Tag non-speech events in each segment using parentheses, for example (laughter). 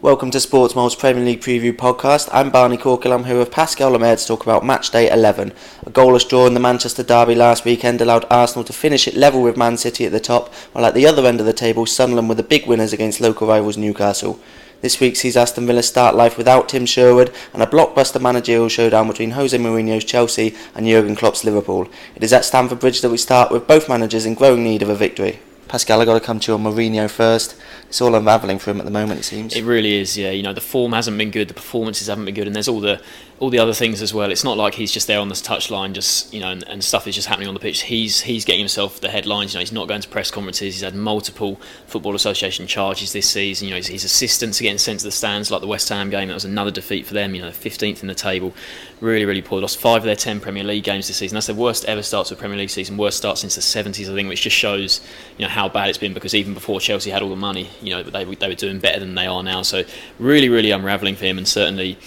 Welcome to Sports Sportsmole's Premier League Preview Podcast. I'm Barney Corkill. I'm here with Pascal Lemaire to talk about match day 11. A goalless draw in the Manchester Derby last weekend allowed Arsenal to finish it level with Man City at the top, while at the other end of the table, Sunderland were the big winners against local rivals Newcastle. This week sees Aston Villa start life without Tim Sherwood and a blockbuster managerial showdown between Jose Mourinho's Chelsea and Jurgen Klopp's Liverpool. It is at Stamford Bridge that we start with both managers in growing need of a victory. Pascal, I got to come to you on Mourinho first. It's all unravelling for him at the moment, it seems. It really is, yeah. You know, the form hasn't been good, the performances haven't been good, and there's all the all the other things as well. It's not like he's just there on the touchline, just you know, and, and, stuff is just happening on the pitch. He's he's getting himself the headlines. You know, he's not going to press conferences. He's had multiple football association charges this season. You know, his, his assistants are getting sent to the stands, like the West Ham game. That was another defeat for them. You know, 15th in the table, really really poor. Lost five of their ten Premier League games this season. That's their worst ever start to a Premier League season. Worst start since the 70s, I think, which just shows you know how bad it's been. Because even before Chelsea had all the money, you know, they they were doing better than they are now. So really really unravelling for him, and certainly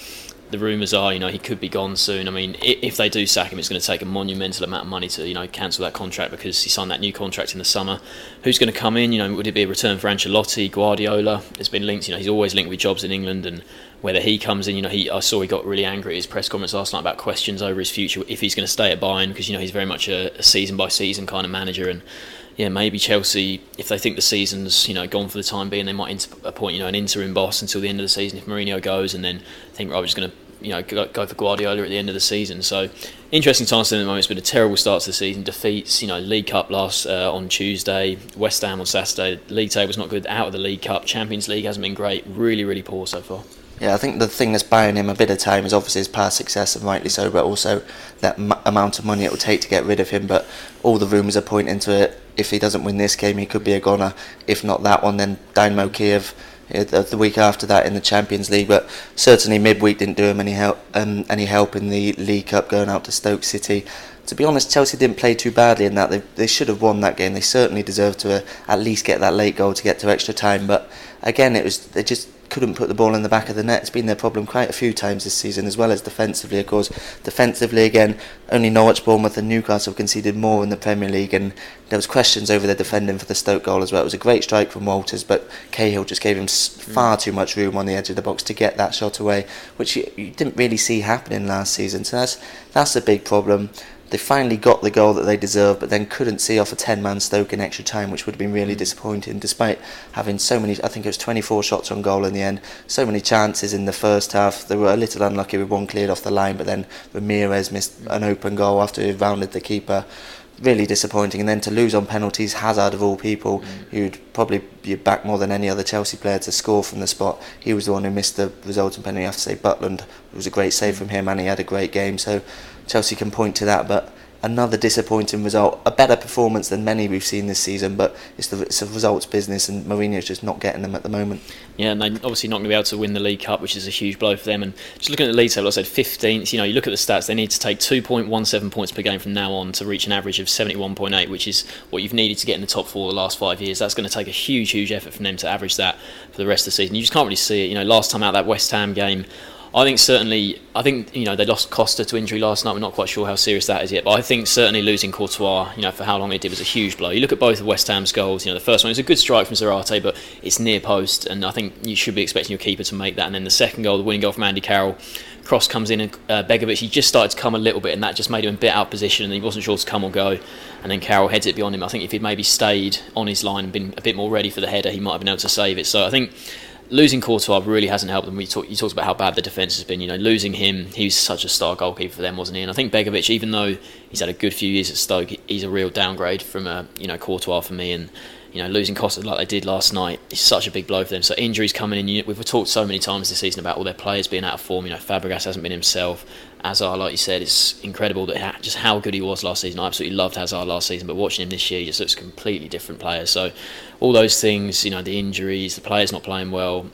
the rumours are, you know, he could be gone soon. I mean, if they do sack him, it's going to take a monumental amount of money to, you know, cancel that contract because he signed that new contract in the summer. Who's going to come in? You know, would it be a return for Ancelotti, Guardiola? It's been linked. You know, he's always linked with jobs in England, and whether he comes in, you know, he I saw he got really angry at his press conference last night about questions over his future if he's going to stay at Bayern because you know he's very much a, a season by season kind of manager and yeah, maybe Chelsea, if they think the season's you know gone for the time being, they might appoint you know an interim boss until the end of the season if Mourinho goes, and then think right, going to you know go, go, for Guardiola at the end of the season. So interesting times at the moment. It's been a terrible start to the season. Defeats, you know, League Cup last uh, on Tuesday, West Ham on Saturday. League table's not good. Out of the League Cup, Champions League hasn't been great. Really, really poor so far. Yeah, I think the thing that's buying him a bit of time is obviously his past success, and rightly so, but also that m- amount of money it will take to get rid of him. But all the rumours are pointing to it. If he doesn't win this game, he could be a goner. If not that one, then Dynamo Kiev the week after that in the Champions League. But certainly midweek didn't do him any help. Um, any help in the League Cup going out to Stoke City. To be honest, Chelsea didn't play too badly in that. They they should have won that game. They certainly deserved to uh, at least get that late goal to get to extra time. But again, it was they just couldn't put the ball in the back of the net. It's been their problem quite a few times this season, as well as defensively. Of course, defensively again, only Norwich, Bournemouth, and Newcastle conceded more in the Premier League, and there was questions over their defending for the Stoke goal as well. It was a great strike from Walters, but Cahill just gave him hmm. far too much room on the edge of the box to get that shot away, which you, you didn't really see happening last season. So that's that's a big problem. They finally got the goal that they deserved, but then couldn't see off a 10 man Stoke in extra time, which would have been really disappointing, despite having so many. I think it was 24 shots on goal in the end, so many chances in the first half. They were a little unlucky with one cleared off the line, but then Ramirez missed an open goal after he rounded the keeper really disappointing. And then to lose on penalties, Hazard of all people, mm. who'd probably be back more than any other Chelsea player to score from the spot, he was the one who missed the resulting penalty. I have to say, Butland it was a great save from him, and he had a great game. So Chelsea can point to that, but another disappointing result. A better performance than many we've seen this season, but it's the it's a results business, and Mourinho's just not getting them at the moment. Yeah, and they're obviously not going to be able to win the League Cup, which is a huge blow for them. And just looking at the league table, I said 15th. You know, you look at the stats; they need to take 2.17 points per game from now on to reach an average of 71.8, which is what you've needed to get in the top four the last five years. That's going to take a huge, huge effort from them to average that for the rest of the season. You just can't really see it. You know, last time out that West Ham game. I think certainly, I think you know they lost Costa to injury last night. We're not quite sure how serious that is yet, but I think certainly losing Courtois, you know, for how long it did was a huge blow. You look at both of West Ham's goals. You know, the first one was a good strike from Zarate, but it's near post, and I think you should be expecting your keeper to make that. And then the second goal, the winning goal from Andy Carroll, cross comes in, and uh, Begovic he just started to come a little bit, and that just made him a bit out of position, and he wasn't sure to come or go. And then Carroll heads it beyond him. I think if he'd maybe stayed on his line and been a bit more ready for the header, he might have been able to save it. So I think losing Courtois really hasn't helped them. We talk, you talked about how bad the defence has been. You know, losing him, he was such a star goalkeeper for them, wasn't he? And I think Begovic, even though he's had a good few years at Stoke, he's a real downgrade from a you know Courtois for me. And you know, losing Costa like they did last night is such a big blow for them. So injuries coming in. we've talked so many times this season about all their players being out of form. You know, Fabregas hasn't been himself. Hazard, like you said, it's incredible that just how good he was last season. I absolutely loved Hazard last season, but watching him this year, he just looks a completely different player. So, all those things, you know, the injuries, the players not playing well,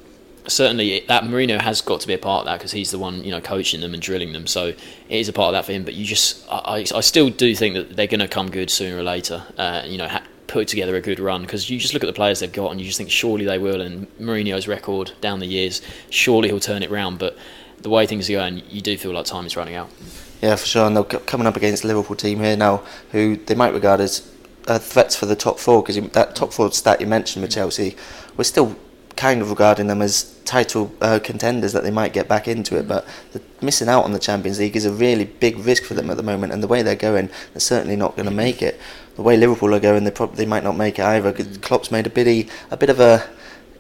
certainly that Mourinho has got to be a part of that because he's the one you know coaching them and drilling them. So it is a part of that for him. But you just, I, I still do think that they're going to come good sooner or later. Uh, you know, ha- put together a good run because you just look at the players they've got and you just think surely they will. And Mourinho's record down the years, surely he'll turn it round. But the way things are going, you do feel like time is running out. Yeah, for sure. And they're coming up against the Liverpool team here now, who they might regard as uh, threats for the top four because that top four stat you mentioned with Chelsea, we're still kind of regarding them as title uh, contenders that they might get back into it. But the, missing out on the Champions League is a really big risk for them at the moment. And the way they're going, they're certainly not going to make it. The way Liverpool are going, they probably might not make it either. Because Klopp's made a bit, a bit of a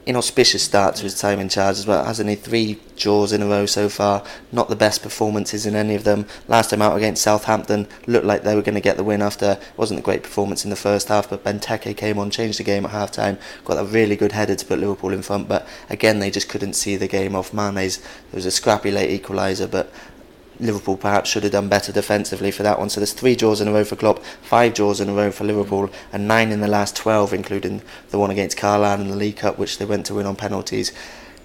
inauspicious start to his time in charge as well, hasn't he? Three draws in a row so far, not the best performances in any of them. Last time out against Southampton, looked like they were going to get the win after wasn't a great performance in the first half, but Benteke came on, changed the game at half time, got a really good header to put Liverpool in front, but again they just couldn't see the game off. Mane's there was a scrappy late equaliser, but Liverpool perhaps should have done better defensively for that one. So there's three draws in a row for Klopp, five draws in a row for Liverpool, and nine in the last 12, including the one against Carlisle in the League Cup, which they went to win on penalties.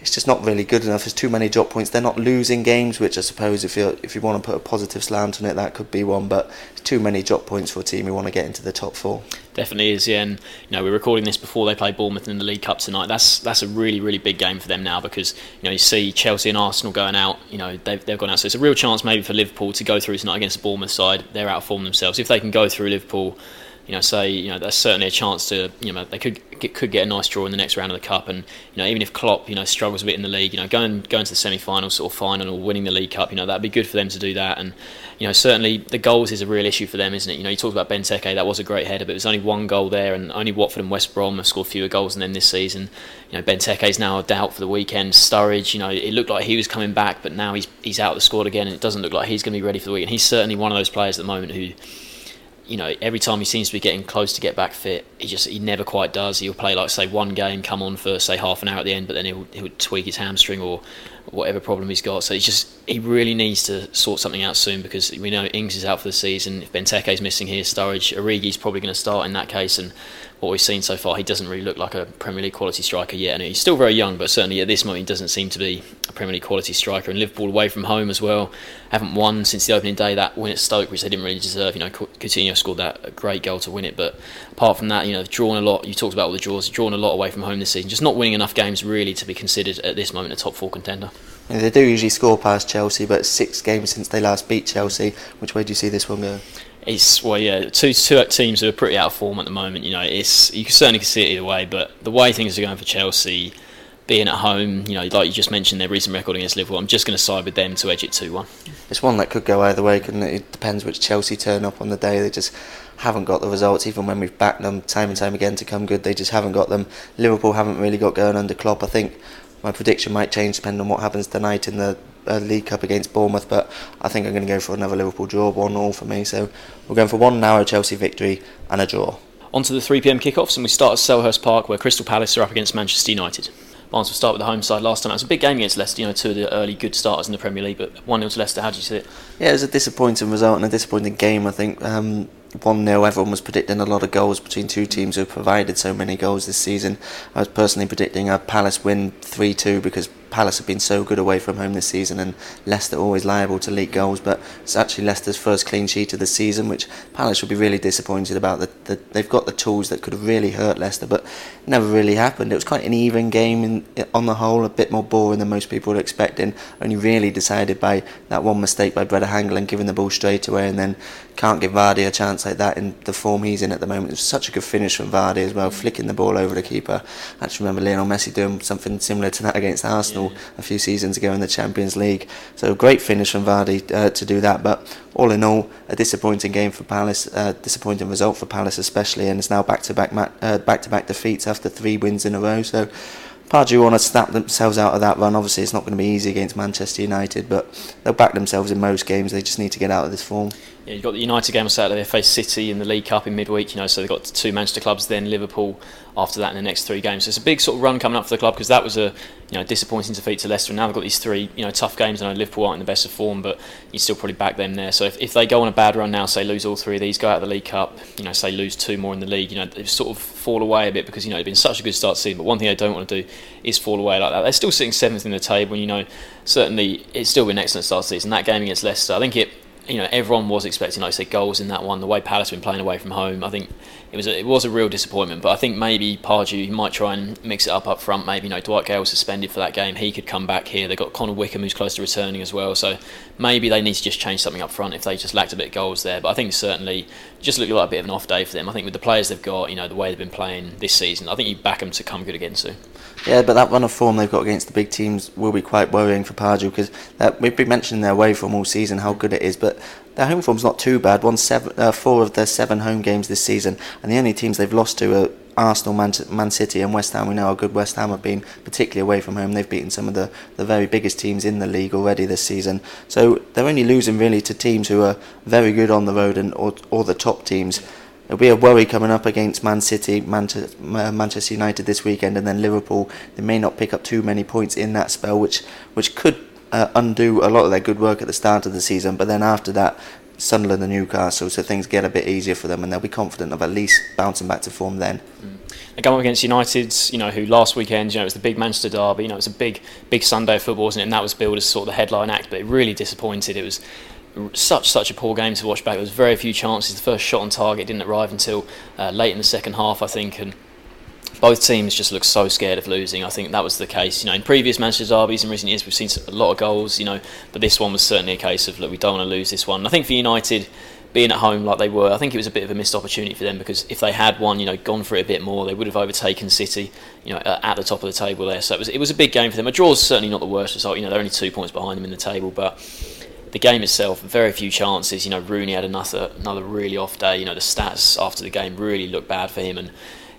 It's just not really good enough. There's too many drop points. They're not losing games, which I suppose if you if you want to put a positive slant on it, that could be one. But too many drop points for a team who want to get into the top four. Definitely is, yeah. And you know we're recording this before they play Bournemouth in the League Cup tonight. That's that's a really really big game for them now because you know you see Chelsea and Arsenal going out. You know they've they've gone out, so it's a real chance maybe for Liverpool to go through tonight against the Bournemouth side. They're out of form themselves. If they can go through Liverpool you know, say you know that's certainly a chance to you know they could get, could get a nice draw in the next round of the cup, and you know even if Klopp you know struggles a bit in the league, you know going going to the semi-finals or final or winning the League Cup, you know that'd be good for them to do that, and you know certainly the goals is a real issue for them, isn't it? You know you talked about Benteke, that was a great header, but there's only one goal there, and only Watford and West Brom have scored fewer goals than them this season. You know is now a doubt for the weekend. Sturridge, you know it looked like he was coming back, but now he's he's out of the squad again, and it doesn't look like he's going to be ready for the weekend. He's certainly one of those players at the moment who you know, every time he seems to be getting close to get back fit, he just he never quite does. He'll play like say one game, come on for say half an hour at the end, but then he'll he'll tweak his hamstring or whatever problem he's got. So he's just he really needs to sort something out soon because we know Ings is out for the season. If Benteke's missing here, Sturridge, Origi's probably going to start in that case, and what we've seen so far, he doesn't really look like a Premier League quality striker yet. And he's still very young, but certainly at this moment, he doesn't seem to be a Premier League quality striker. And Liverpool away from home as well, haven't won since the opening day. That win at Stoke, which they didn't really deserve. You know, Coutinho scored that great goal to win it, but apart from that, you know, they've drawn a lot. You talked about all the draws, drawn a lot away from home this season. Just not winning enough games really to be considered at this moment a top four contender. Yeah, they do usually score past Chelsea, but six games since they last beat Chelsea. Which way do you see this one go? It's well, yeah, two two teams who are pretty out of form at the moment. You know, it's you certainly can see it either way. But the way things are going for Chelsea, being at home, you know, like you just mentioned their recent record against Liverpool, I'm just going to side with them to edge it two one. It's one that could go either way, couldn't it? It depends which Chelsea turn up on the day. They just haven't got the results, even when we've backed them time and time again to come good. They just haven't got them. Liverpool haven't really got going under Klopp. I think my prediction might change depending on what happens tonight in the uh, League Cup against Bournemouth, but I think I'm going to go for another Liverpool draw, one all for me. So we're going for one now Chelsea victory and a draw. On to the 3 pm kickoffs, and we start at Selhurst Park where Crystal Palace are up against Manchester United. Barney we'll start with the home side last time. It was a big game against Leicester, you know, two of the early good starters in the Premier League, but 1 0 to Leicester. How do you see it? Yeah, it was a disappointing result and a disappointing game, I think. Um, 1 0, everyone was predicting a lot of goals between two teams who have provided so many goals this season. I was personally predicting a Palace win 3 2 because Palace have been so good away from home this season, and Leicester always liable to leak goals. But it's actually Leicester's first clean sheet of the season, which Palace would be really disappointed about. That the, they've got the tools that could have really hurt Leicester, but never really happened. It was quite an even game in, on the whole, a bit more boring than most people were expecting. Only really decided by that one mistake by Brede Hangeland giving the ball straight away, and then can't give Vardy a chance like that in the form he's in at the moment. It was such a good finish from Vardy as well, flicking the ball over the keeper. I actually remember Lionel Messi doing something similar to that against Arsenal A few seasons ago in the Champions League. So a great finish from Vardy uh, to do that. But all in all, a disappointing game for Palace, uh, disappointing result for Palace especially, and it's now back-to-back uh, back-to-back defeats after three wins in a row. So Pardew want to snap themselves out of that run. Obviously, it's not going to be easy against Manchester United, but they'll back themselves in most games. They just need to get out of this form. Yeah, you've got the United game on Saturday. They face City in the League Cup in midweek. You know, so they've got two Manchester clubs, then Liverpool after that in the next three games. So it's a big sort of run coming up for the club because that was a you know disappointing defeat to Leicester. And now they've got these three you know tough games. And I know Liverpool aren't in the best of form, but you still probably back them there. So if, if they go on a bad run now, say lose all three of these, go out of the League Cup, you know, say lose two more in the league, you know, they sort of fall away a bit because you know it's been such a good start to season. But one thing they don't want to do is fall away like that. They're still sitting seventh in the table. And, you know, certainly it's still been an excellent start to season. That game against Leicester, I think it you know everyone was expecting, like I said, goals in that one. The way Palace have been playing away from home, I think it was a, it was a real disappointment. But I think maybe Pardew might try and mix it up up front. Maybe you know Dwight Gayle was suspended for that game. He could come back here. They got Connor Wickham who's close to returning as well. So maybe they need to just change something up front if they just lacked a bit of goals there. But I think certainly just looked like a bit of an off day for them. I think with the players they've got, you know the way they've been playing this season, I think you back them to come good again soon. Yeah, but that run of form they've got against the big teams will be quite worrying for Pardew because we've been mentioning their away form all season, how good it is, but their home form's not too bad. Won seven, uh, four of their seven home games this season, and the only teams they've lost to are Arsenal, Man, Man, City, and West Ham. We know how good West Ham have been, particularly away from home. They've beaten some of the, the very biggest teams in the league already this season. So they're only losing really to teams who are very good on the road and or, or the top teams. It'll be a worry coming up against Man City, Manchester United this weekend, and then Liverpool. They may not pick up too many points in that spell, which which could uh, undo a lot of their good work at the start of the season. But then after that, Sunderland and Newcastle, so things get a bit easier for them, and they'll be confident of at least bouncing back to form then. Mm. They come up against United, you know, who last weekend, you know, it was the big Manchester derby. You know, it was a big, big Sunday football, wasn't it? And that was billed as sort of the headline act, but it really disappointed. It was such such a poor game to watch back. There was very few chances. The first shot on target didn't arrive until uh, late in the second half, I think, and both teams just looked so scared of losing. I think that was the case. You know, in previous Manchester derbies in recent years, we've seen a lot of goals. You know, but this one was certainly a case of look, we don't want to lose this one. And I think for United. Being at home like they were, I think it was a bit of a missed opportunity for them because if they had won, you know, gone for it a bit more, they would have overtaken City, you know, at the top of the table there. So it was it was a big game for them. A draw is certainly not the worst result. You know, they're only two points behind them in the table, but the game itself, very few chances. You know, Rooney had another another really off day. You know, the stats after the game really looked bad for him, and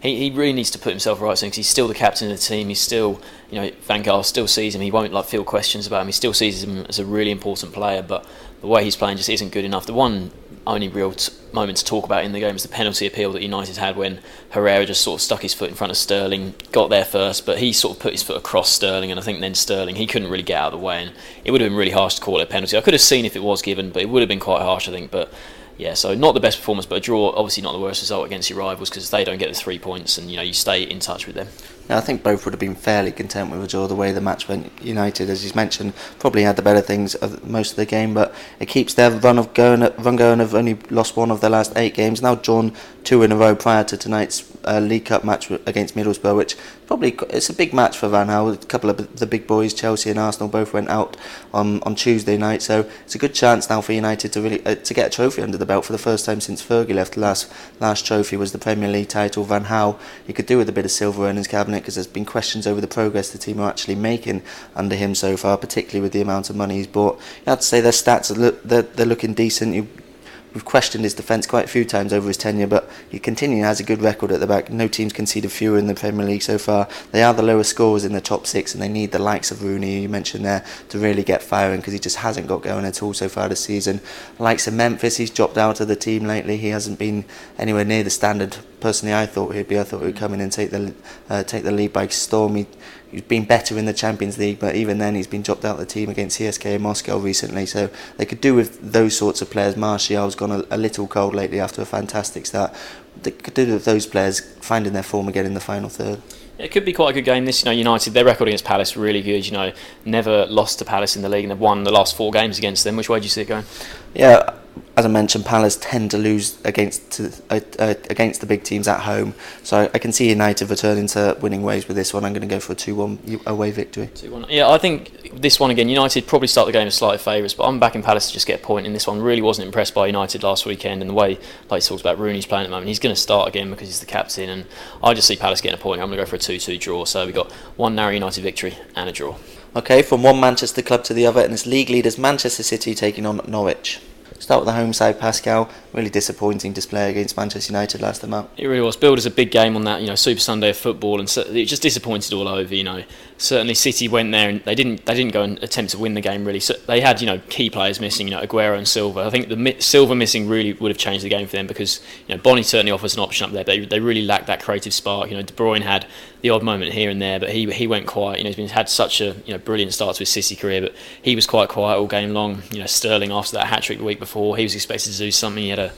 he, he really needs to put himself right soon because he's still the captain of the team. He's still, you know, Van Gaal still sees him. He won't like feel questions about him. He still sees him as a really important player, but the way he's playing just isn't good enough. The one only real t- moment to talk about in the game is the penalty appeal that United had when Herrera just sort of stuck his foot in front of Sterling, got there first, but he sort of put his foot across Sterling, and I think then Sterling he couldn't really get out of the way, and it would have been really harsh to call it a penalty. I could have seen if it was given, but it would have been quite harsh, I think. But yeah, so not the best performance, but a draw, obviously not the worst result against your rivals because they don't get the three points, and you know you stay in touch with them. I think both would have been fairly content with a draw the way the match went. United, as he's mentioned, probably had the better things of most of the game, but it keeps their run of going. Run going have only lost one of their last eight games. Now drawn two in a row prior to tonight's uh, League Cup match against Middlesbrough, which probably it's a big match for Van Gaal. A couple of the big boys, Chelsea and Arsenal, both went out on on Tuesday night, so it's a good chance now for United to really uh, to get a trophy under the belt for the first time since Fergie left. The last last trophy was the Premier League title. Van Gaal, he could do with a bit of silver in his cabinet because there's been questions over the progress the team are actually making under him so far, particularly with the amount of money he's bought. You have to say their stats are look, they're, they're looking decent. You We've questioned his defence quite a few times over his tenure, but he continually has a good record at the back. No team's conceded fewer in the Premier League so far. They are the lowest scorers in the top six, and they need the likes of Rooney, you mentioned there, to really get firing because he just hasn't got going at all so far this season. Likes of Memphis, he's dropped out of the team lately. He hasn't been anywhere near the standard. Personally, I thought he'd be. I thought he'd come in and take the uh, take the lead by storm. He, he's been better in the Champions League, but even then he's been dropped out of the team against CSKA Moscow recently. So they could do with those sorts of players. Martial's gone a, a little cold lately after a fantastic start. They could do with those players finding their form again in the final third. It could be quite a good game. This, you know, United, their record against Palace really good. You know, never lost to Palace in the league, and they've won the last four games against them. Which way do you see it going? Yeah, as I mentioned, Palace tend to lose against uh, uh, against the big teams at home. So I can see United returning to winning ways with this one. I'm going to go for a 2-1 away victory. 2-1. Yeah, I think this one again, United probably start the game as slight favourites, but I'm backing Palace to just get a point in this one. Really wasn't impressed by United last weekend and the way, like he talks about, Rooney's playing at the moment. He's going to start again because he's the captain, and I just see Palace getting a point. I'm going to go for a 2-2 draw. So we've got one narrow United victory and a draw. Okay, from one Manchester club to the other, and it's league leaders Manchester City taking on Norwich. Start with the home side, Pascal. Really disappointing display against Manchester United last time out. It really was. Billed as a big game on that, you know, Super Sunday of football, and so, it just disappointed all over. You know, certainly City went there and they didn't they didn't go and attempt to win the game really. So they had you know key players missing, you know, Aguero and Silva. I think the Silva missing really would have changed the game for them because you know Bony certainly offers an option up there. They they really lacked that creative spark. You know, De Bruyne had the odd moment here and there, but he he went quiet. You know, he's been, had such a you know brilliant start to his City career, but he was quite quiet all game long. You know, Sterling after that hat trick the week before, he was expected to do something. He had a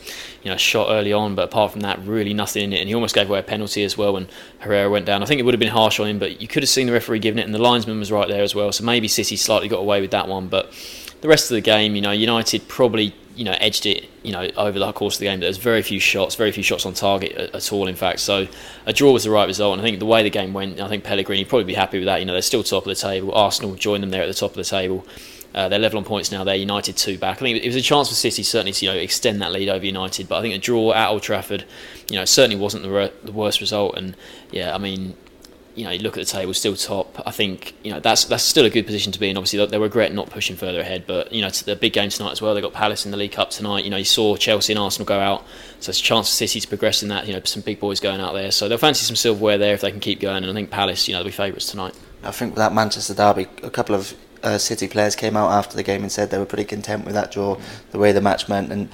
you know shot early on, but apart from that, really nothing in it. And he almost gave away a penalty as well when Herrera went down. I think it would have been harsh on him, but you could have seen the referee giving it, and the linesman was right there as well. So maybe City slightly got away with that one, but the rest of the game, you know, United probably you know edged it you know over the course of the game. There was very few shots, very few shots on target at, all. In fact, so a draw was the right result. And I think the way the game went, I think Pellegrini probably be happy with that. You know, they're still top of the table. Arsenal joined them there at the top of the table. Uh, they're level on points now. They're United two back. I think it was a chance for City certainly to you know extend that lead over United. But I think a draw at Old Trafford, you know, certainly wasn't the, re- the worst result. And yeah, I mean, you know, you look at the table, still top. I think you know that's that's still a good position to be in. Obviously, they regret not pushing further ahead, but you know, it's the big game tonight as well. They got Palace in the League Cup tonight. You know, you saw Chelsea and Arsenal go out, so it's a chance for City to progress in that. You know, some big boys going out there, so they'll fancy some silverware there if they can keep going. And I think Palace, you know, they'll be favourites tonight. I think that Manchester derby, a couple of uh, City players came out after the game and said they were pretty content with that draw, the way the match went, and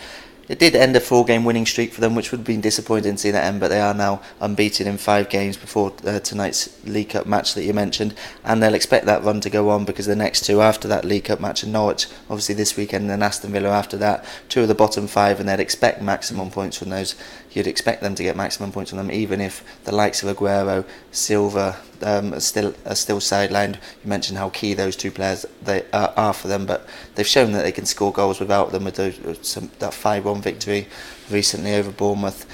it did end a four game winning streak for them, which would have been disappointing to see that end, but they are now unbeaten in five games before uh, tonight's League Cup match that you mentioned. And they'll expect that run to go on because the next two after that League Cup match in Norwich, obviously this weekend, and then Aston Villa after that, two of the bottom five, and they'd expect maximum points from those. You'd expect them to get maximum points from them, even if the likes of Aguero, Silva, um, are still are still sidelined. You mentioned how key those two players they uh, are for them, but they've shown that they can score goals without them. With those, some, that five-one victory recently over Bournemouth,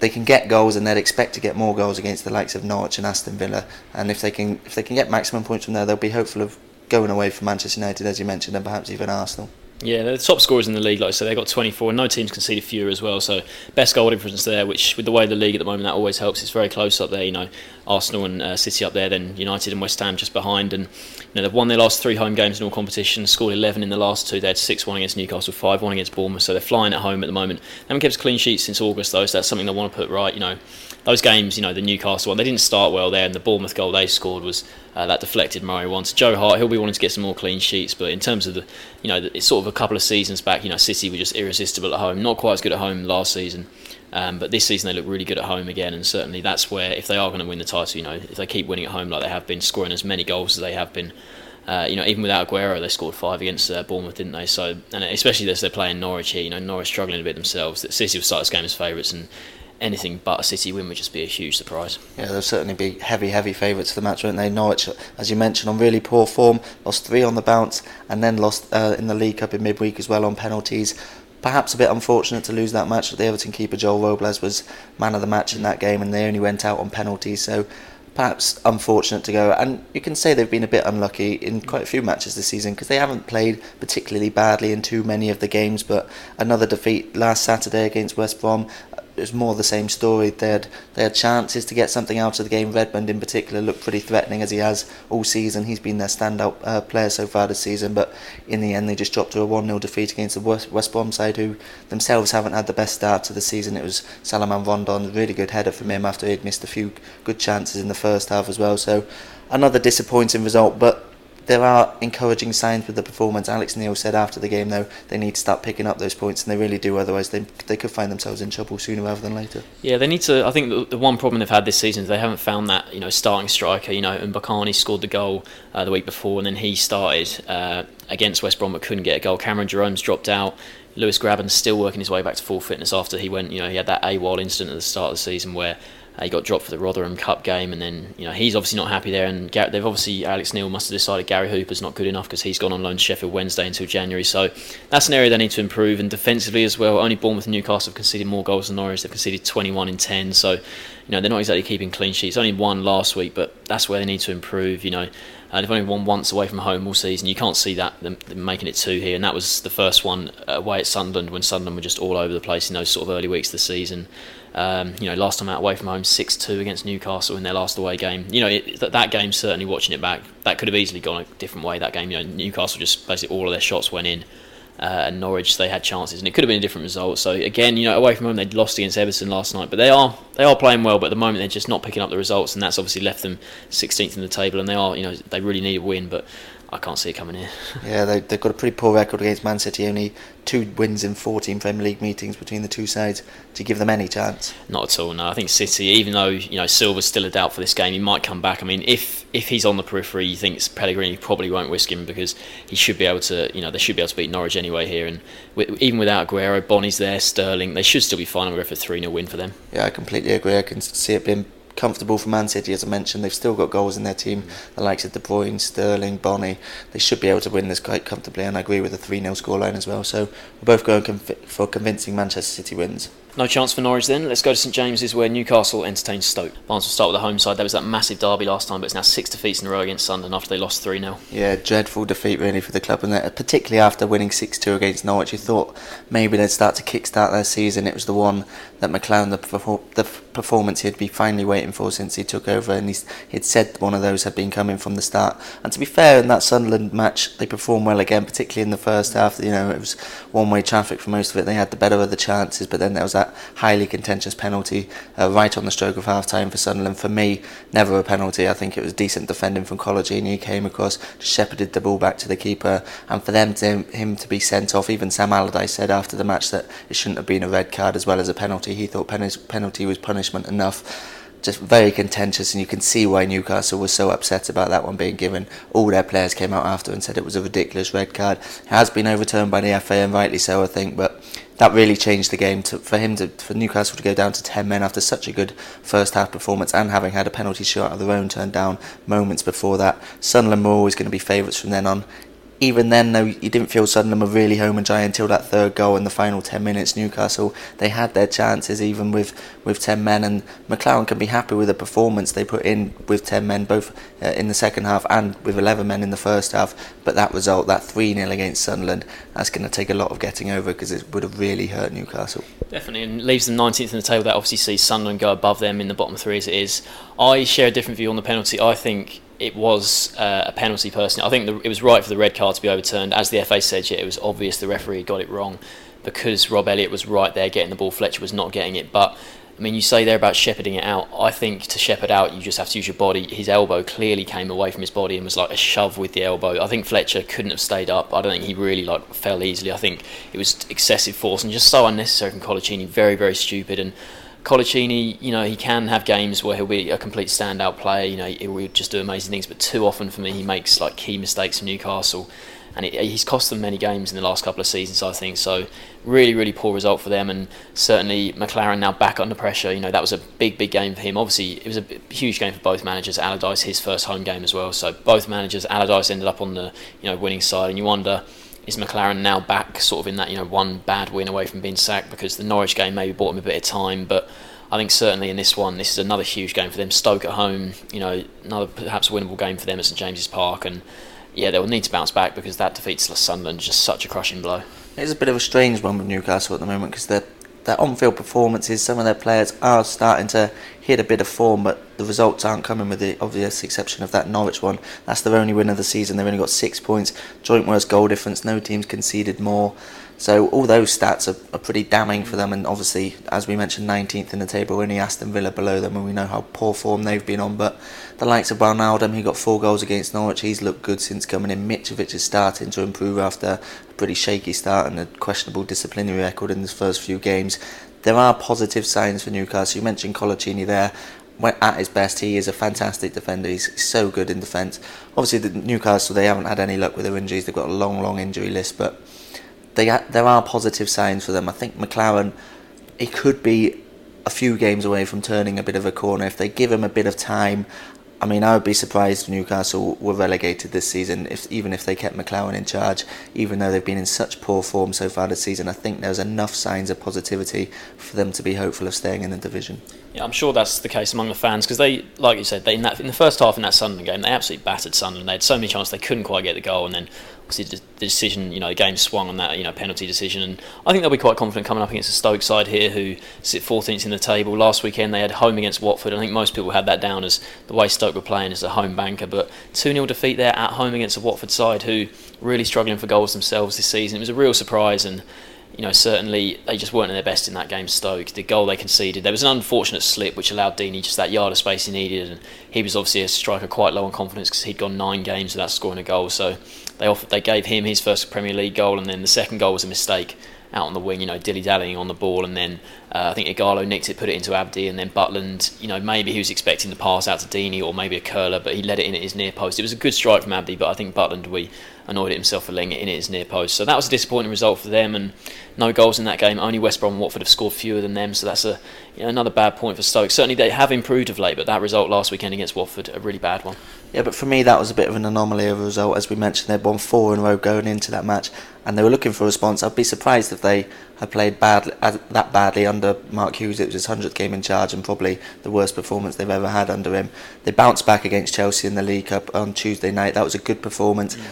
they can get goals, and they'd expect to get more goals against the likes of Norwich and Aston Villa. And if they can if they can get maximum points from there, they'll be hopeful of going away from Manchester United, as you mentioned, and perhaps even Arsenal. Yeah, they're the top scorers in the league, like I said, they've got 24, and no team's conceded fewer as well. So, best goal difference there, which with the way the league at the moment, that always helps. It's very close up there, you know. Arsenal and uh, City up there, then United and West Ham just behind. And you know, they've won their last three home games in all competitions, scored 11 in the last two. They had 6 1 against Newcastle, 5 1 against Bournemouth, so they're flying at home at the moment. They haven't kept clean sheet since August, though, so that's something they want to put right. You know, those games, you know, the Newcastle one, they didn't start well there, and the Bournemouth goal they scored was uh, that deflected Murray once. Joe Hart, he'll be wanting to get some more clean sheets, but in terms of the, you know, it's sort of a couple of seasons back, you know, City were just irresistible at home. Not quite as good at home last season, um, but this season they look really good at home again, and certainly that's where if they are going to win the title, you know, if they keep winning at home like they have been, scoring as many goals as they have been. Uh, you know, even without Aguero, they scored five against uh, Bournemouth, didn't they? So, and especially as they're playing Norwich here, you know, Norwich struggling a bit themselves. That City will start this game as favourites, and anything but a City win would just be a huge surprise. Yeah, they'll certainly be heavy, heavy favourites for the match, won't they? Norwich, as you mentioned, on really poor form, lost three on the bounce, and then lost uh, in the League Cup in midweek as well on penalties. Perhaps a bit unfortunate to lose that match. The Everton keeper Joel Robles was man of the match in that game, and they only went out on penalties. So perhaps unfortunate to go. And you can say they've been a bit unlucky in quite a few matches this season because they haven't played particularly badly in too many of the games. But another defeat last Saturday against West Brom it was more the same story. They had they had chances to get something out of the game. Redmond in particular looked pretty threatening as he has all season. He's been their standout uh, player so far this season, but in the end they just dropped to a 1-0 defeat against the West, West Brom side, who themselves haven't had the best start to the season. It was Salomon Rondon, a really good header from him after he'd missed a few good chances in the first half as well. So another disappointing result, but there are encouraging signs with the performance. Alex Neil said after the game, though, they need to start picking up those points, and they really do. Otherwise, they they could find themselves in trouble sooner rather than later. Yeah, they need to. I think the, the one problem they've had this season is they haven't found that you know starting striker. You know, and scored the goal uh, the week before, and then he started uh, against West Brom but couldn't get a goal. Cameron Jerome's dropped out. Lewis Grabban's still working his way back to full fitness after he went. You know, he had that AWOL incident at the start of the season where uh, he got dropped for the Rotherham Cup game, and then you know he's obviously not happy there. And Gar- they've obviously Alex Neil must have decided Gary Hooper's not good enough because he's gone on loan to Sheffield Wednesday until January. So that's an area they need to improve. And defensively as well, only Bournemouth and Newcastle have conceded more goals than Norwich. They've conceded 21 in 10. So you know they're not exactly keeping clean sheets. Only one last week, but that's where they need to improve. You know. Uh, they've only won once away from home all season. You can't see that them, them, making it two here, and that was the first one away at Sunderland when Sunderland were just all over the place in those sort of early weeks of the season. Um, you know, last time out away from home, six two against Newcastle in their last away game. You know, it, that, that game certainly watching it back, that could have easily gone a different way. That game, you know, Newcastle just basically all of their shots went in. Uh, and Norwich, they had chances, and it could have been a different result. So again, you know, away from home, they'd lost against Everton last night, but they are they are playing well. But at the moment, they're just not picking up the results, and that's obviously left them 16th in the table. And they are, you know, they really need a win, but I can't see it coming here. (laughs) yeah, they, they've got a pretty poor record against Man City. Only two wins in 14 Premier League meetings between the two sides. To give them any chance? Not at all. No, I think City, even though you know Silva's still a doubt for this game, he might come back. I mean, if if he's on the periphery, he thinks Pellegrini probably won't risk him because he should be able to. You know, they should be able to beat Norwich anyway here. And even without Aguero, Bony's there, Sterling, they should still be fine. I'll go for three 0 win for them. Yeah, I completely agree. I can see it being comfortable for Man City, as I mentioned. They've still got goals in their team, the likes of De Bruyne, Sterling, Bonny. They should be able to win this quite comfortably, and I agree with the 3 0 scoreline as well. So we're both going conv- for convincing Manchester City wins. No chance for Norwich then. Let's go to St James's where Newcastle entertains Stoke. Barney we'll start with the home side. There was that massive derby last time, but it's now six defeats in a row against Sunderland after they lost 3 0. Yeah, dreadful defeat really for the club, and particularly after winning 6 2 against Norwich. You thought maybe they'd start to kick-start their season. It was the one that McClaren, the, the performance he'd be finally waiting for since he took over, and he's, he'd said one of those had been coming from the start. And to be fair, in that Sunderland match, they performed well again, particularly in the first half. You know, it was one-way traffic for most of it. They had the better of the chances, but then there was that highly contentious penalty uh, right on the stroke of half time for Sunderland. For me, never a penalty. I think it was decent defending from Coloccini. He came across, shepherded the ball back to the keeper, and for them to him to be sent off. Even Sam Allardyce said after the match that it shouldn't have been a red card as well as a penalty. He thought pen- penalty was punishment enough just very contentious, and you can see why Newcastle was so upset about that one being given. All their players came out after and said it was a ridiculous red card. It has been overturned by the FA, and rightly so, I think, but that really changed the game to, for him to for Newcastle to go down to 10 men after such a good first half performance and having had a penalty shot of their own turned down moments before that. Sunderland were always going to be favourites from then on. Even then, though, you didn't feel Sunderland were really home and dry until that third goal in the final 10 minutes. Newcastle, they had their chances even with, with 10 men, and McClaren can be happy with the performance they put in with 10 men, both uh, in the second half and with 11 men in the first half. But that result, that 3 0 against Sunderland, that's going to take a lot of getting over because it would have really hurt Newcastle. Definitely, and leaves them 19th in the table. That obviously sees Sunderland go above them in the bottom three as it is. I share a different view on the penalty. I think it was uh, a penalty personally. I think the, it was right for the red card to be overturned. As the FA said, yeah, it was obvious the referee got it wrong because Rob Elliott was right there getting the ball. Fletcher was not getting it. But I mean, you say there about shepherding it out. I think to shepherd out, you just have to use your body. His elbow clearly came away from his body and was like a shove with the elbow. I think Fletcher couldn't have stayed up. I don't think he really like fell easily. I think it was excessive force and just so unnecessary from Coloccini. Very, very stupid and Coloccini, you know, he can have games where he'll be a complete standout player. You know, he will just do amazing things. But too often for me, he makes like key mistakes for Newcastle, and it, he's cost them many games in the last couple of seasons. I think so. Really, really poor result for them, and certainly McClaren now back under pressure. You know, that was a big, big game for him. Obviously, it was a huge game for both managers. Allardyce, his first home game as well. So both managers, Allardyce ended up on the you know winning side, and you wonder is McClaren now back sort of in that you know one bad win away from being sacked because the Norwich game maybe bought him a bit of time, but I think certainly in this one, this is another huge game for them. Stoke at home, you know, another perhaps winnable game for them at St James's Park, and yeah, they'll need to bounce back because that defeat to Sunderland is just such a crushing blow. It's a bit of a strange one with Newcastle at the moment because their their on-field performances, some of their players are starting to hit a bit of form, but the results aren't coming with the obvious exception of that Norwich one. That's their only win of the season. They've only got six points, joint worst goal difference. No team's conceded more. So all those stats are, are pretty damning for them, and obviously, as we mentioned, 19th in the table, only Aston Villa below them, and we know how poor form they've been on. But the likes of Wijnaldum, he got four goals against Norwich, he's looked good since coming in. Mitrovic is starting to improve after a pretty shaky start and a questionable disciplinary record in his first few games. There are positive signs for Newcastle. You mentioned Coloccini there when at his best, he is a fantastic defender. He's so good in defence. Obviously, the Newcastle they haven't had any luck with their injuries. They've got a long, long injury list, but they there are positive signs for them. I think McClaren, he could be a few games away from turning a bit of a corner if they give him a bit of time. I mean, I would be surprised if Newcastle were relegated this season, if even if they kept McClaren in charge. Even though they've been in such poor form so far this season, I think there's enough signs of positivity for them to be hopeful of staying in the division. Yeah, I'm sure that's the case among the fans because they, like you said, they in, that, in the first half in that Sunderland game, they absolutely battered Sunderland. They had so many chances they couldn't quite get the goal, and then obviously the decision, you know, the game swung on that, you know, penalty decision, and I think they'll be quite confident coming up against the Stoke side here, who sit 14th in the table. Last weekend they had home against Watford. I think most people had that down as the way Stoke were playing as a home banker, but 2-0 defeat there at home against a Watford side who really struggling for goals themselves this season. It was a real surprise and you know, certainly they just weren't at their best in that game. Stoke, the goal they conceded, there was an unfortunate slip which allowed Deeney just that yard of space he needed, and he was obviously a striker quite low on confidence because he'd gone nine games without scoring a goal. So they offered, they gave him his first Premier League goal, and then the second goal was a mistake out on the wing, you know, dilly dallying on the ball, and then uh, I think Ighalo nicked it, put it into Abdi, and then Butland, you know, maybe he was expecting the pass out to Deeney or maybe a curler, but he let it in at his near post. It was a good strike from Abdi, but I think Butland we annoyed himself for letting it in at his near post. So that was a disappointing result for them, and no goals in that game. Only West Brom and Watford have scored fewer than them, so that's a you know, another bad point for Stoke. Certainly they have improved of late, but that result last weekend against Watford a really bad one. Yeah, but for me that was a bit of an anomaly of a result. As we mentioned, they'd won four in a row going into that match, and they were looking for a response. I'd be surprised if they had played badly, that badly under Mark Hughes. It was his hundredth game in charge, and probably the worst performance they've ever had under him. They bounced back against Chelsea in the League Cup on Tuesday night. That was a good performance. Mm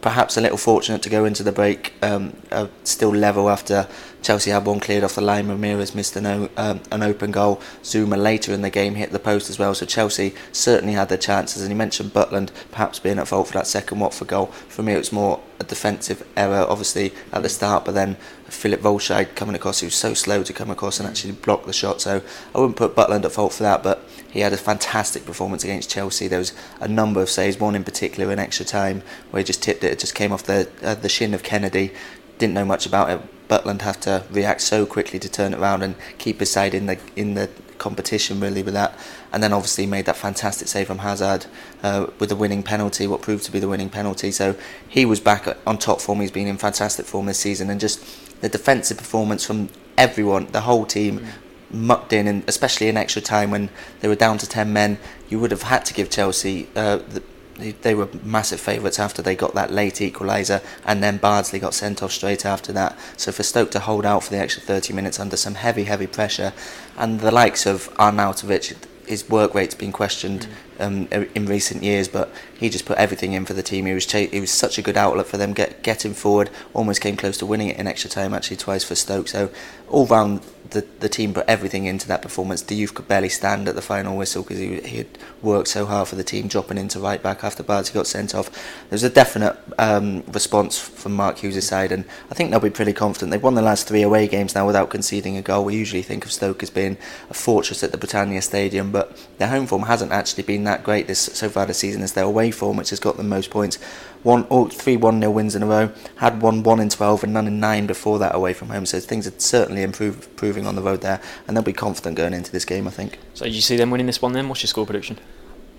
perhaps a little fortunate to go into the break um, uh, still level after Chelsea had one cleared off the line. Ramirez missed an, um, an open goal. Zouma later in the game hit the post as well. So Chelsea certainly had their chances. And he mentioned Butland perhaps being at fault for that second Watford goal. For me, it was more a defensive error, obviously at the start, but then Philipp Wollscheid coming across, he was so slow to come across and actually block the shot. So I wouldn't put Butland at fault for that, but he had a fantastic performance against Chelsea. There was a number of saves, one in particular in extra time where he just tipped it. It just came off the uh, the shin of Kenedy. Didn't know much about it. Butland had to react so quickly to turn it around and keep his side in the in the competition really with that. And then obviously made that fantastic save from Hazard uh, with the winning penalty, what proved to be the winning penalty. So he was back on top form. He's been in fantastic form this season, and just the defensive performance from everyone, the whole team, mm mucked in, and especially in extra time when they were down to 10 men, you would have had to give Chelsea. Uh, the, they were massive favourites after they got that late equaliser, and then Bardsley got sent off straight after that. So for Stoke to hold out for the extra 30 minutes under some heavy, heavy pressure, and the likes of Arnautovic, his work rate's been questioned mm. Um, in recent years, but he just put everything in for the team. He was he was such a good outlet for them, get, getting forward. Almost came close to winning it in extra time, actually twice for Stoke. So all round the, the team put everything into that performance. Diouf could barely stand at the final whistle because he, he had worked so hard for the team, dropping into right back after Barty got sent off. There was a definite um, response from Mark Hughes' side, and I think they'll be pretty confident. They've won the last three away games now without conceding a goal. We usually think of Stoke as being a fortress at the Britannia Stadium, but their home form hasn't actually been that great this so far this season as their away form, which has got them most points. One, oh, three 1 0 wins in a row, had one 1 in 12 and none in 9 before that away from home, so things are certainly improve, improving on the road there, and they'll be confident going into this game, I think. So, do you see them winning this one then? What's your score prediction?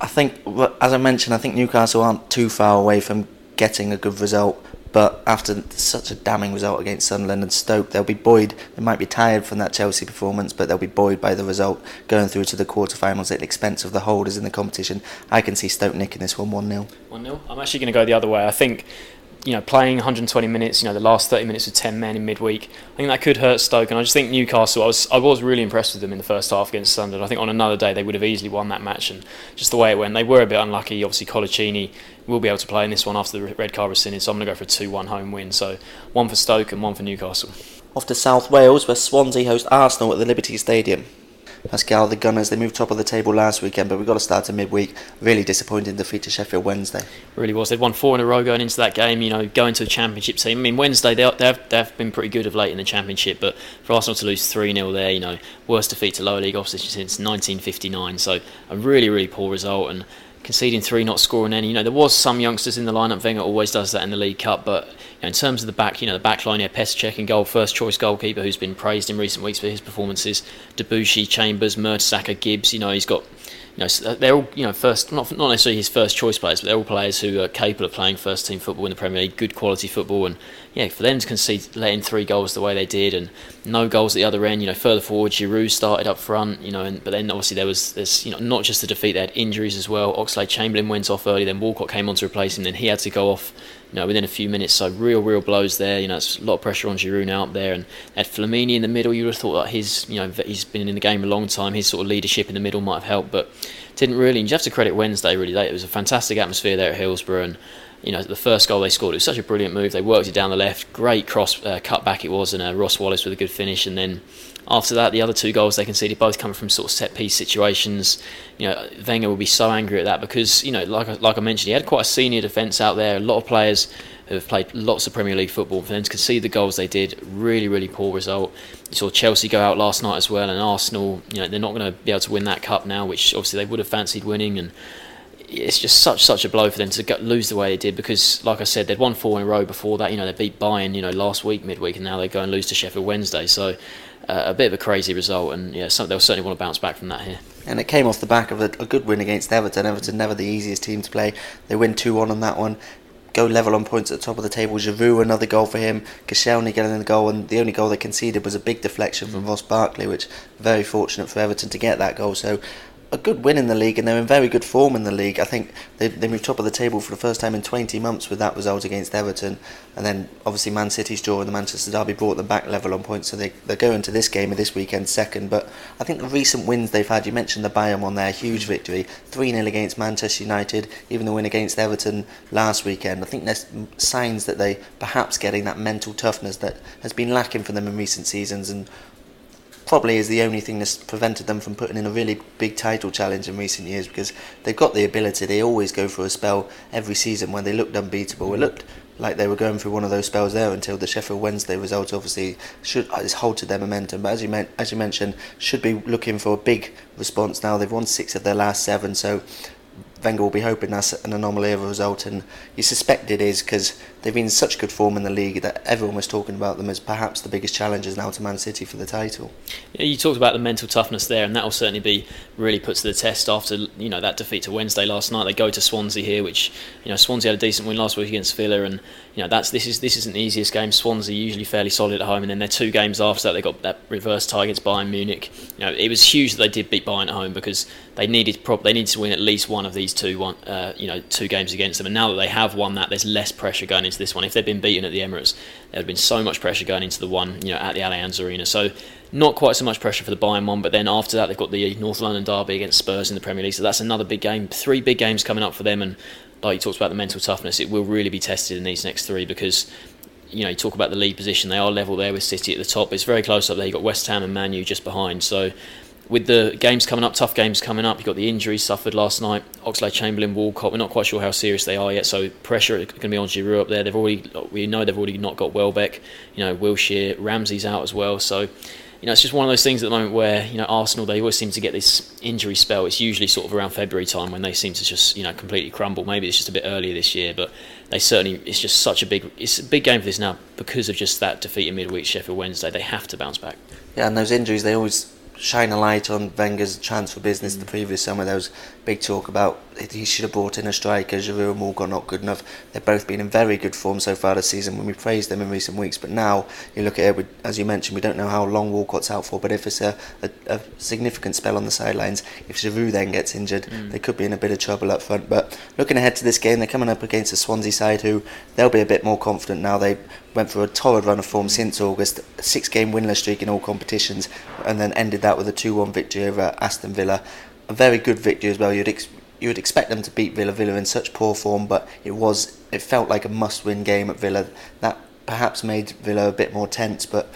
I think, as I mentioned, I think Newcastle aren't too far away from getting a good result. But after such a damning result against Sunderland and Stoke, they'll be buoyed. They might be tired from that Chelsea performance, but they'll be buoyed by the result going through to the quarterfinals at the expense of the holders in the competition. I can see Stoke nicking this one 1 0. 1 0. I'm actually going to go the other way. I think you know, playing 120 minutes, you know, the last 30 minutes with 10 men in midweek, I think that could hurt Stoke. And I just think Newcastle, I was I was really impressed with them in the first half against Sunderland. I think on another day they would have easily won that match. And just the way it went, they were a bit unlucky. Obviously, Coloccini will be able to play in this one after the red card was rescinded. So I'm going to go for a 2 1 home win. So one for Stoke and one for Newcastle. Off to South Wales, where Swansea host Arsenal at the Liberty Stadium. Pascal, the Gunners, they moved top of the table last weekend, but we've got to start a midweek. Really disappointing defeat to Sheffield Wednesday. Really was. They'd won four in a row going into that game, you know, going to a championship team. I mean, Wednesday, they, they've, they've been pretty good of late in the championship, but for Arsenal to lose 3 0 there, you know, worst defeat to lower league opposition since 1959. So a really, really poor result. And conceding three, not scoring any. You know, there was some youngsters in the lineup. Wenger always does that in the League Cup, but you know, in terms of the back, you know, the back line, yeah, Petr and goal, first choice goalkeeper who's been praised in recent weeks for his performances. Debuchy, Chambers, Mertesacker, Gibbs. You know, he's got you know, uh, they're all you know first not not necessarily his first choice players, but they're all players who are capable of playing first team football in the Premier League, good quality football, and yeah, for them to concede letting three goals the way they did, and no goals at the other end, you know, further forward, Giroud started up front, you know, and but then obviously there was there's you know not just the defeat, they had injuries as well. Oxlade Chamberlain went off early, then Walcott came on to replace him, then he had to go off you know, within a few minutes. So real, real blows there. You know, it's a lot of pressure on Giroud now up there, and had Flamini in the middle. You would have thought that his, you know, he's been in the game a long time. His sort of leadership in the middle might have helped, but didn't really. And you have to credit Wednesday really. It was a fantastic atmosphere there at Hillsborough, and you know, the first goal they scored, it was such a brilliant move. They worked it down the left, great cross uh, cut back it was, and uh, Ross Wallace with a good finish. And then after that, the other two goals they conceded both coming from sort of set piece situations. You know, Wenger will be so angry at that because you know, like like I mentioned, he had quite a senior defence out there. A lot of players who have played lots of Premier League football. For them to concede the goals they did, really, really poor result. You saw Chelsea go out last night as well, and Arsenal. You know, they're not going to be able to win that cup now, which obviously they would have fancied winning and it's just such such a blow for them to lose the way they did because, like I said, they'd won four in a row before that. You know, they beat Bayern, you know, last week midweek, and now they go and lose to Sheffield Wednesday. So uh, a bit of a crazy result, and yeah, some, they'll certainly want to bounce back from that here. And it came off the back of a, a good win against Everton. Everton never the easiest team to play. They win two one on that one. Go level on points at the top of the table. Giroud, another goal for him. Koscielny getting the goal, and the only goal they conceded was a big deflection from Ross Barkley, which very fortunate for Everton to get that goal. So a good win in the league and they're in very good form in the league. I think they, they moved top of the table for the first time in 20 months with that result against Everton. And then obviously Man City's draw in the Manchester Derby brought them back level on points. So they, they're going to this game of this weekend second. But I think the recent wins they've had, you mentioned the Bayern one there, huge victory. 3 0 against Manchester United, even the win against Everton last weekend. I think there's signs that they perhaps getting that mental toughness that has been lacking for them in recent seasons. And probably is the only thing that's prevented them from putting in a really big title challenge in recent years because they've got the ability. They always go through a spell every season when they looked unbeatable. It looked like they were going through one of those spells there until the Sheffield Wednesday result obviously should uh, has halted their momentum. But as you as you mentioned, should be looking for a big response now. They've won six of their last seven, so Wenger will be hoping that's an anomaly of a result, and you suspect it is because they've been in such good form in the league that everyone was talking about them as perhaps the biggest challengers now to Man City for the title. Yeah, you talked about the mental toughness there, and that will certainly be really put to the test after you know that defeat to Wednesday last night. They go to Swansea here, which you know Swansea had a decent win last week against Villa, and you know that's this is this isn't the easiest game. Swansea usually fairly solid at home, and then their two games after that they got that reverse tie against Bayern Munich. You know it was huge that they did beat Bayern at home because they needed prop they needed to win at least one of these two one uh, you know two games against them, and now that they have won that, there's less pressure going into this one. If they'd been beaten at the Emirates, there would have been so much pressure going into the one, you know, at the Allianz Arena. So not quite so much pressure for the Bayern one, but then after that they've got the North London derby against Spurs in the Premier League. So that's another big game. Three big games coming up for them, and like you talked about the mental toughness, it will really be tested in these next three because you know, you talk about the lead position, they are level there with City at the top. It's very close up there. You've got West Ham and Man U just behind. So with the games coming up, tough games coming up, you've got the injuries suffered last night. Oxlade, Chamberlain, Walcott. We're not quite sure how serious they are yet, so pressure going to be on Giroud up there. They've already, we know they've already not got Welbeck. You know, Wilshere, Ramsey's out as well. So, you know, it's just one of those things at the moment where you know Arsenal they always seem to get this injury spell. It's usually sort of around February time when they seem to just you know completely crumble. Maybe it's just a bit earlier this year, but they certainly it's just such a big it's a big game for this now because of just that defeat in midweek Sheffield Wednesday. They have to bounce back. Yeah, and those injuries they always shine a light on Wenger's transfer business mm. the previous summer. There was big talk about he should have brought in a striker. Giroud and Walcott not good enough. They've both been in very good form so far this season when we praised them in recent weeks. But now you look at it, as you mentioned, we don't know how long Walcott's out for. But if it's a, a, a significant spell on the sidelines, if Giroud then gets injured, mm. they could be in a bit of trouble up front. But looking ahead to this game, they're coming up against a Swansea side who they'll be a bit more confident now. They went through a torrid run of form since August, a six-game winless streak in all competitions, and then ended that with a 2-1 victory over Aston Villa. A very good victory as well. You'd ex- you would expect them to beat Villa. Villa in such poor form, but it was it felt like a must-win game at Villa. That perhaps made Villa a bit more tense, but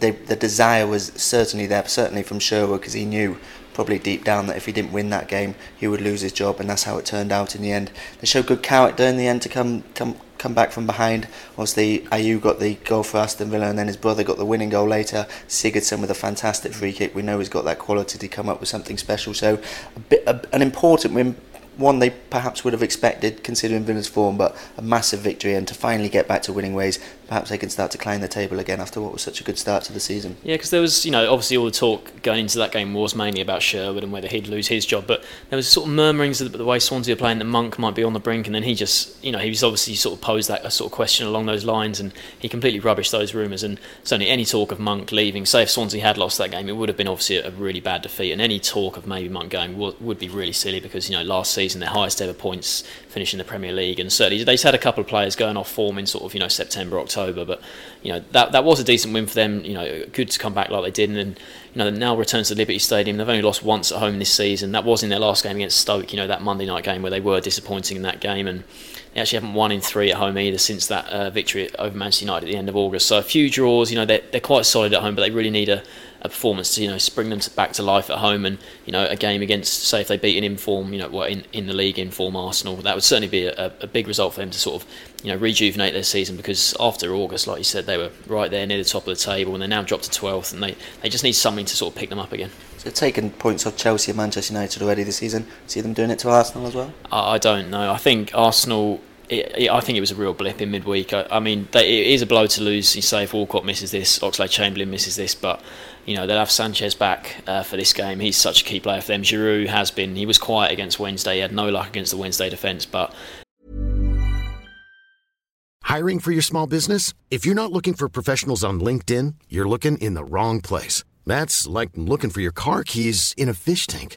they, the desire was certainly there, certainly from Sherwood, because he knew probably deep down that if he didn't win that game, he would lose his job, and that's how it turned out in the end. They showed good character in the end to come come come back from behind. Obviously, Ayew got the goal for Aston Villa, and then his brother got the winning goal later. Sigurdsson with a fantastic free kick. We know he's got that quality to come up with something special. So, a bit a, an important win one they perhaps would have expected considering Villa's form, but a massive victory and to finally get back to winning ways, perhaps they can start to climb the table again after what was such a good start to the season. Yeah, because there was, you know, obviously all the talk going into that game was mainly about Sherwood and whether he'd lose his job, but there was sort of murmurings of the way Swansea are playing that Monk might be on the brink, and then he just, you know, he was obviously sort of posed that a sort of question along those lines, and he completely rubbished those rumours. And certainly any talk of Monk leaving, say if Swansea had lost that game, it would have been obviously a really bad defeat, and any talk of maybe Monk going would, would be really silly because you know last season their highest ever points finishing the Premier League, and certainly they've had a couple of players going off form in sort of you know September, October. But you know that that was a decent win for them. You know, good to come back like they did, and then, you know now returns to Liberty Stadium. They've only lost once at home this season. That was in their last game against Stoke. You know that Monday night game where they were disappointing in that game, and they actually haven't won in three at home either since that uh, victory over Manchester United at the end of August. So a few draws. You know they're they're quite solid at home, but they really need a a performance to you know spring them back to life at home and you know a game against say if they beat an inform you know what in, in the league inform Arsenal that would certainly be a, a big result for them to sort of you know rejuvenate their season because after August like you said they were right there near the top of the table and they're now dropped to 12th and they, they just need something to sort of pick them up again. So taking points off Chelsea and Manchester United already this season see them doing it to Arsenal as well? I, I don't know I think Arsenal it, it, I think it was a real blip in midweek. I, I mean, they, it is a blow to lose. You say if Walcott misses this, Oxlade Chamberlain misses this, but you know they'll have Sanchez back uh, for this game. He's such a key player for them. Giroud has been. He was quiet against Wednesday. He had no luck against the Wednesday defence, but. Hiring for your small business? If you're not looking for professionals on LinkedIn, you're looking in the wrong place. That's like looking for your car keys in a fish tank.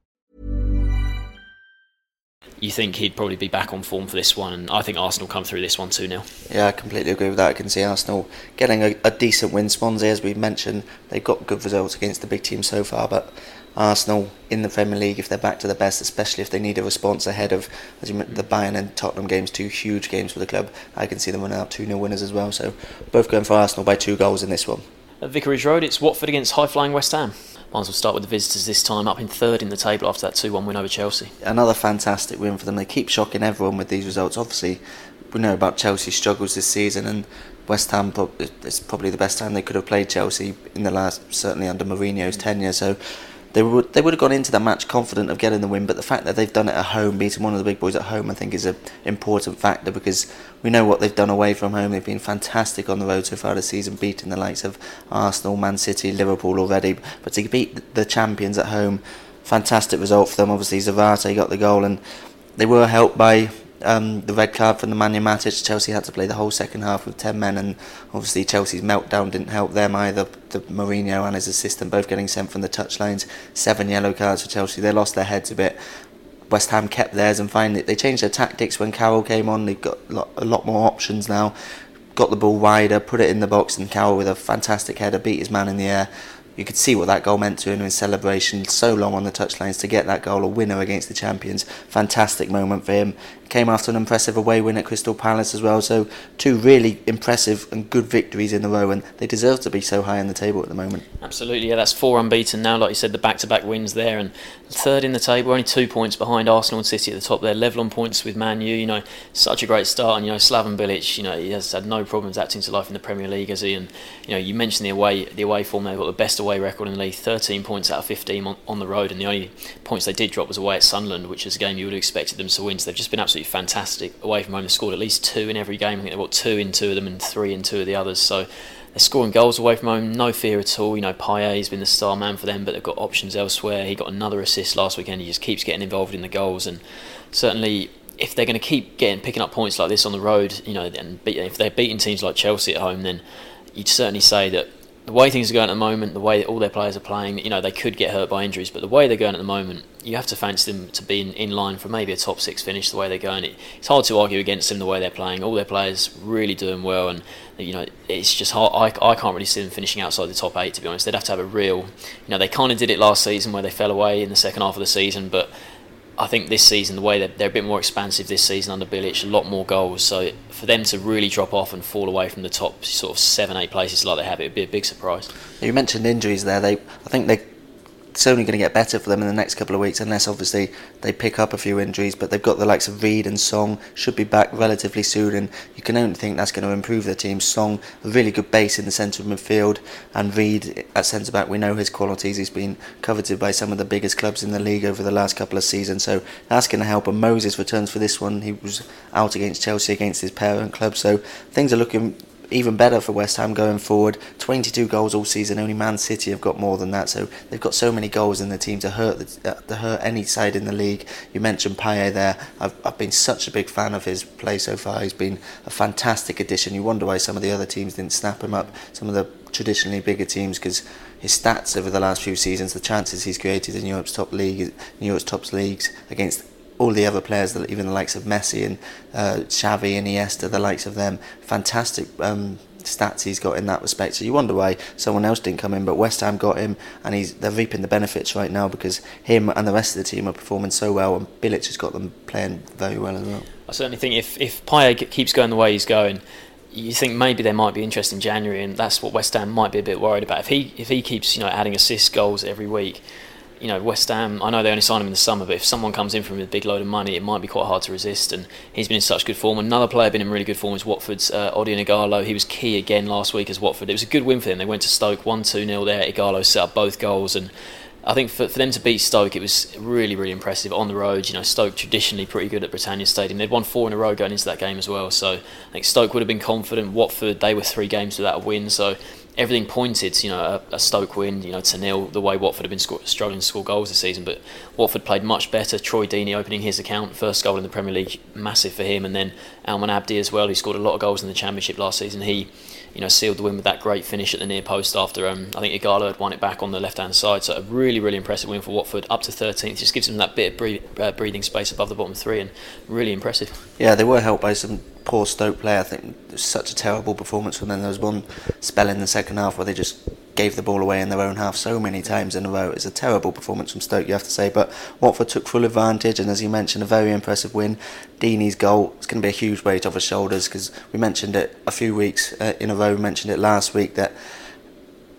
You think he'd probably be back on form for this one, and I think Arsenal come through this one too now. Yeah, I completely agree with that. I can see Arsenal getting a, a decent win. Swansea, as we mentioned, they've got good results against the big teams so far, but Arsenal in the Premier League if they're back to the best, especially if they need a response ahead of as you the Bayern and Tottenham games, two huge games for the club. I can see them running out 2 0 winners as well. So both going for Arsenal by two goals in this one. At Vicarage Road, it's Watford against high flying West Ham. Might as well start with the visitors this time, up in third in the table after that 2 1 win over Chelsea. Another fantastic win for them. They keep shocking everyone with these results. Obviously, we know about Chelsea's struggles this season, and West Ham it's probably the best time they could have played Chelsea in the last, certainly under Mourinho's tenure. So they would they would have gone into the match confident of getting the win, but the fact that they've done it at home, beating one of the big boys at home, I think is an important factor because we know what they've done away from home. They've been fantastic on the road so far this season, beating the likes of Arsenal, Man City, Liverpool already. But to beat the champions at home, fantastic result for them. Obviously, Zarate got the goal, and they were helped by um, the red card from the Nemanja Matic. Chelsea had to play the whole second half with 10 men, and obviously Chelsea's meltdown didn't help them either. The Mourinho and his assistant both getting sent from the touchlines. Seven yellow cards for Chelsea. They lost their heads a bit. West Ham kept theirs, and finally they changed their tactics when Carroll came on. They've got a lot, a lot more options now. Got the ball wider, put it in the box, and Carroll with a fantastic header beat his man in the air you could see what that goal meant to him in celebration so long on the touchlines to get that goal a winner against the champions fantastic moment for him came after an impressive away win at Crystal Palace as well. So two really impressive and good victories in a row, and they deserve to be so high on the table at the moment. Absolutely, yeah. That's four unbeaten now. Like you said, the back-to-back wins there, and third in the table, only two points behind Arsenal and City at the top. They're level on points with Man U. You know, such a great start, and you know, Slaven Bilic. You know, he has had no problems acting to life in the Premier League, has he? And you know, you mentioned the away, the away form. They've got the best away record in the league, 13 points out of 15 on, on the road, and the only points they did drop was away at Sunderland, which is a game you would have expected them to win. So they've just been absolutely fantastic away from home. They've scored at least two in every game. I think they've got two in two of them and three in two of the others. So they're scoring goals away from home, no fear at all. You know, Payet's been the star man for them, but they've got options elsewhere. He got another assist last weekend. He just keeps getting involved in the goals, and certainly if they're going to keep getting picking up points like this on the road, you know, and if they're beating teams like Chelsea at home, then you'd certainly say that the way things are going at the moment, the way all their players are playing, you know, they could get hurt by injuries, but the way they're going at the moment, you have to fancy them to be in, in line for maybe a top six finish. The way they're going, it, it's hard to argue against them the way they're playing. All their players really doing well, and you know, it's just hard. I, I can't really see them finishing outside the top eight. To be honest, they'd have to have a real, you know, they kind of did it last season where they fell away in the second half of the season, but I think this season, the way they're, they're a bit more expansive this season under Bilic, a lot more goals. So for them to really drop off and fall away from the top sort of seven, eight places like they have, it would be a big surprise. You mentioned injuries there. They, I think they it's only going to get better for them in the next couple of weeks, unless obviously they pick up a few injuries. But they've got the likes of Reed and Song should be back relatively soon, and you can only think that's going to improve their team. Song, a really good base in the centre of midfield, and Reed at centre back. We know his qualities. He's been coveted by some of the biggest clubs in the league over the last couple of seasons, so that's going to help. And Moses returns for this one. He was out against Chelsea against his parent club, so things are looking even better for West Ham going forward. 22 goals all season. Only Man City have got more than that. So they've got so many goals in the team to hurt the, uh, to hurt any side in the league. You mentioned Payet there. I've, I've been such a big fan of his play so far. He's been a fantastic addition. You wonder why some of the other teams didn't snap him up. Some of the traditionally bigger teams because his stats over the last few seasons, the chances he's created in Europe's top league, Europe's top leagues against all the other players, even the likes of Messi and uh, Xavi and Iniesta, the likes of them, fantastic um, stats he's got in that respect. So you wonder why someone else didn't come in, but West Ham got him, and he's they're reaping the benefits right now because him and the rest of the team are performing so well, and Bilic has got them playing very well as well. I certainly think if if Payet keeps going the way he's going, you think maybe there might be interest in January, and that's what West Ham might be a bit worried about. If he if he keeps you know adding assists, goals every week, you know, West Ham, I know they only signed him in the summer, but if someone comes in from a big load of money, it might be quite hard to resist. And he's been in such good form. Another player been in really good form is Watford's uh, Odion Ighalo. He was key again last week as Watford. It was a good win for them. They went to Stoke 1 2 0 there. Ighalo set up both goals. And I think for, for them to beat Stoke, it was really, really impressive on the road. You know, Stoke traditionally pretty good at Britannia Stadium. They'd won four in a row going into that game as well. So I think Stoke would have been confident. Watford, they were three games without a win. So everything pointed, you know, a, a, Stoke win, you know, to nil. The way Watford have been score, struggling to score goals this season, but Watford played much better. Troy Deeney opening his account, first goal in the Premier League, massive for him, and then Almen Abdi as well, who scored a lot of goals in the Championship last season. He, you know, sealed the win with that great finish at the near post after um, I think Ighalo had won it back on the left hand side. So a really, really impressive win for Watford, up to 13th. Just gives them that bit of uh, breathing space above the bottom three, and really impressive. Yeah, they were helped by some poor Stoke play. I think such a terrible performance from them. There was one spell in the second half where they just gave the ball away in their own half so many times in a row. It's a terrible performance from Stoke, you have to say. But Watford took full advantage, and as you mentioned, a very impressive win. Deeney's goal is going to be a huge weight off his shoulders because we mentioned it a few weeks uh, in a row. We mentioned it last week that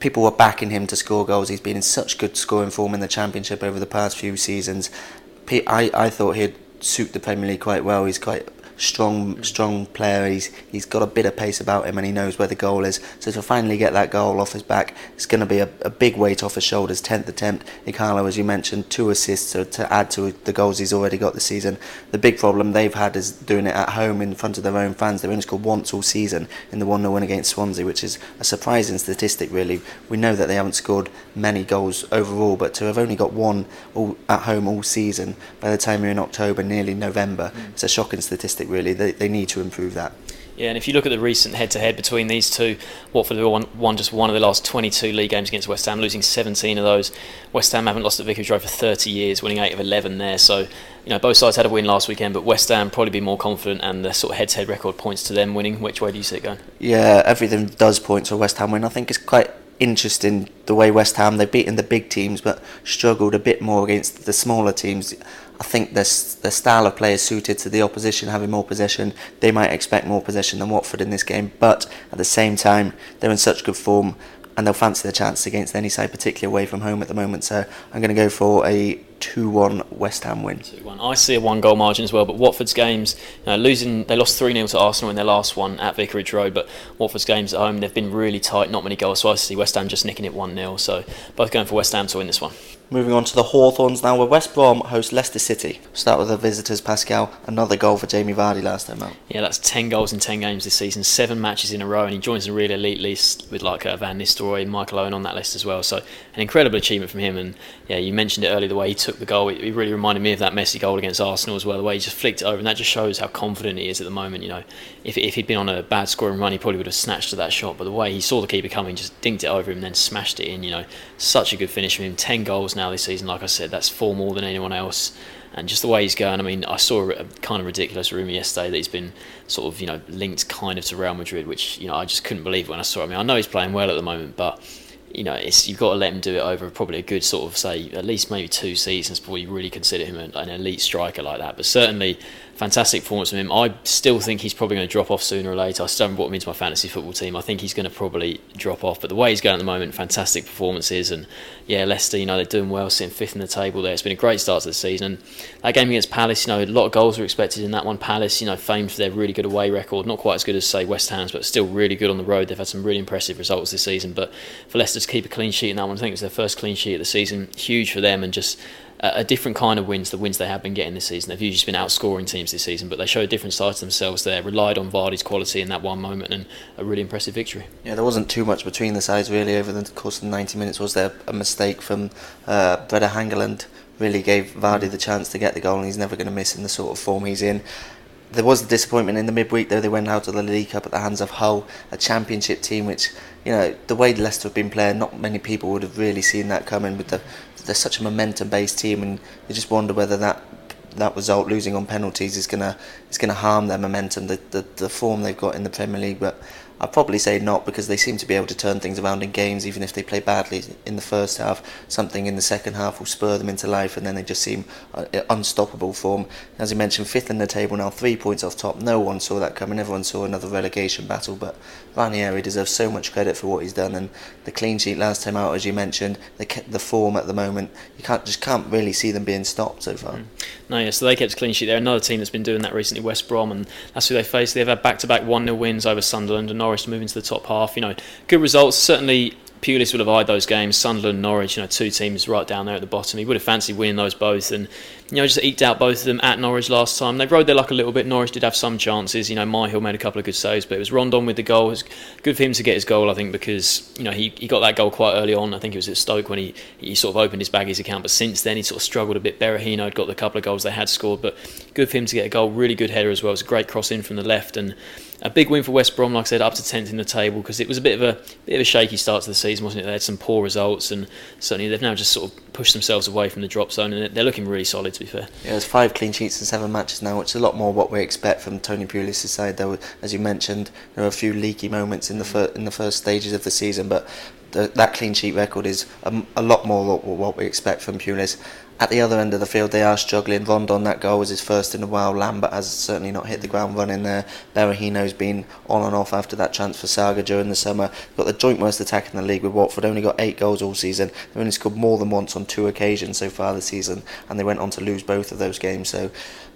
people were backing him to score goals. He's been in such good scoring form in the Championship over the past few seasons. I, I thought he'd suit the Premier League quite well. He's quite strong strong player. He's he's got a bit of pace about him and he knows where the goal is. So to finally get that goal off his back, it's going to be a, a big weight off his shoulders. Tenth attempt, Ighalo, as you mentioned, two assists to add to the goals he's already got this season. The big problem they've had is doing it at home in front of their own fans. They've only scored once all season in the one 0 win against Swansea, which is a surprising statistic. Really, we know that they haven't scored many goals overall, but to have only got one all, at home all season by the time you're in October, nearly November, mm. it's a shocking statistic really. They, they need to improve that. Yeah, and if you look at the recent head-to-head between these two, Watford won, won just one of the last 22 league games against West Ham, losing 17 of those. West Ham haven't lost at Vicarage Road for 30 years, winning 8 of 11 there. So, you know, both sides had a win last weekend, but West Ham probably be more confident, and the sort of head-to-head record points to them winning. Which way do you see it going? Yeah, everything does point to a West Ham win. I think it's quite interesting the way West Ham they've beaten the big teams but struggled a bit more against the smaller teams. I think their, their style of play is suited to the opposition having more possession. They might expect more possession than Watford in this game, but at the same time, they're in such good form and they'll fancy the chance against any side, particularly away from home at the moment. So I'm going to go for a 2-1 West Ham win. 2-1. I see a one-goal margin as well, but Watford's games, you know, losing, they lost 3-0 to Arsenal in their last one at Vicarage Road, but Watford's games at home, they've been really tight, not many goals, so I see West Ham just nicking it 1-0, so both going for West Ham to win this one. Moving on to the Hawthorns now, where West Brom host Leicester City. Start with the visitors, Pascal. Another goal for Jamie Vardy last time out. Yeah, that's 10 goals in 10 games this season, seven matches in a row, and he joins the really elite list with like uh, Van Nistelrooy and Michael Owen on that list as well. So, an incredible achievement from him. And yeah, you mentioned it earlier, the way he took the goal. It, it really reminded me of that Messi goal against Arsenal as well, the way he just flicked it over, and that just shows how confident he is at the moment. You know, if, if he'd been on a bad scoring run, he probably would have snatched to that shot, but the way he saw the keeper coming, just dinked it over him, then smashed it in. You know, such a good finish from him. 10 goals now this season, like I said that's four more than anyone else. And just the way he's going, I mean, I saw a kind of ridiculous rumour yesterday that he's been sort of, you know, linked kind of to Real Madrid, which, you know, I just couldn't believe when I saw. I mean, I know he's playing well at the moment, but you know, it's, you've got to let him do it over probably a good sort of say at least maybe two seasons before you really consider him an, an elite striker like that. But certainly, fantastic performance from him. I still think he's probably going to drop off sooner or later. I still haven't brought him into my fantasy football team. I think he's going to probably drop off. But the way he's going at the moment, fantastic performances, and yeah, Leicester, you know, they're doing well, sitting fifth in the table there. It's been a great start to the season. And that game against Palace, you know, a lot of goals were expected in that one. Palace, you know, famed for their really good away record, not quite as good as say West Ham's, but still really good on the road. They've had some really impressive results this season. But for Leicester to keep a clean sheet in that one, I think it's their first clean sheet of the season, huge for them, and just a different kind of wins, the wins they have been getting this season. They've usually been outscoring teams this season, but they showed a different side to themselves there, relied on Vardy's quality in that one moment, and a really impressive victory. Yeah, there wasn't too much between the sides really over the course of the 90 minutes. Was there a mistake from uh, Brede Hangeland? Really gave Vardy the chance to get the goal, and he's never going to miss in the sort of form he's in. There was a disappointment in the midweek though. They went out of the League Cup at the hands of Hull, a Championship team, which you know the way Leicester have been playing, not many people would have really seen that coming. With the they're such a momentum-based team, and you just wonder whether that that result, losing on penalties, is gonna is gonna harm their momentum, the, the the form they've got in the Premier League. But I'd probably say not because they seem to be able to turn things around in games, even if they play badly in the first half. Something in the second half will spur them into life, and then they just seem uh, unstoppable form. As you mentioned, fifth in the table now, three points off top. No one saw that coming. Everyone saw another relegation battle, but Ranieri deserves so much credit for what he's done, and the clean sheet last time out, as you mentioned, kept the form at the moment. You can't just can't really see them being stopped so far. Mm. No, yeah, so they kept a clean sheet. They're another team that's been doing that recently, West Brom, and that's who they faced. They've had back-to-back one-nil wins over Sunderland and Norwich moving to the top half. You know, good results. Certainly, Pulis would have eyed those games. Sunderland, Norwich, you know, two teams right down there at the bottom. He would have fancied winning those both, and you know, just eked out both of them at Norwich last time. They rode their luck a little bit. Norwich did have some chances. You know, Myhill made a couple of good saves, but it was Rondon with the goal. It was good for him to get his goal, I think, because you know he, he got that goal quite early on. I think it was at Stoke when he, he sort of opened his baggies account, but since then he sort of struggled a bit. Berahino had got the couple of goals they had scored, but good for him to get a goal. Really good header as well. It was a great cross in from the left and a big win for West Brom, like I said, up to tenth in the table because it was a bit of a bit of a shaky start to the season, wasn't it? They had some poor results, and certainly they've now just sort of pushed themselves away from the drop zone, and they're looking really solid. To be fair. Yeah, it's five clean sheets in seven matches now, which is a lot more what we expect from Tony Pulis' side. There were, as you mentioned, there were a few leaky moments in the fir- in the first stages of the season, but the, that clean sheet record is a, a lot more what, what we expect from Pulis. At the other end of the field, they are struggling. Rondon, that goal was his first in a while. Lambert has certainly not hit the ground running there. Berahino's been on and off after that transfer saga during the summer. Got the joint worst attack in the league with Watford. Only got eight goals all season. They've only scored more than once on two occasions so far this season, and they went on to lose both of those games. So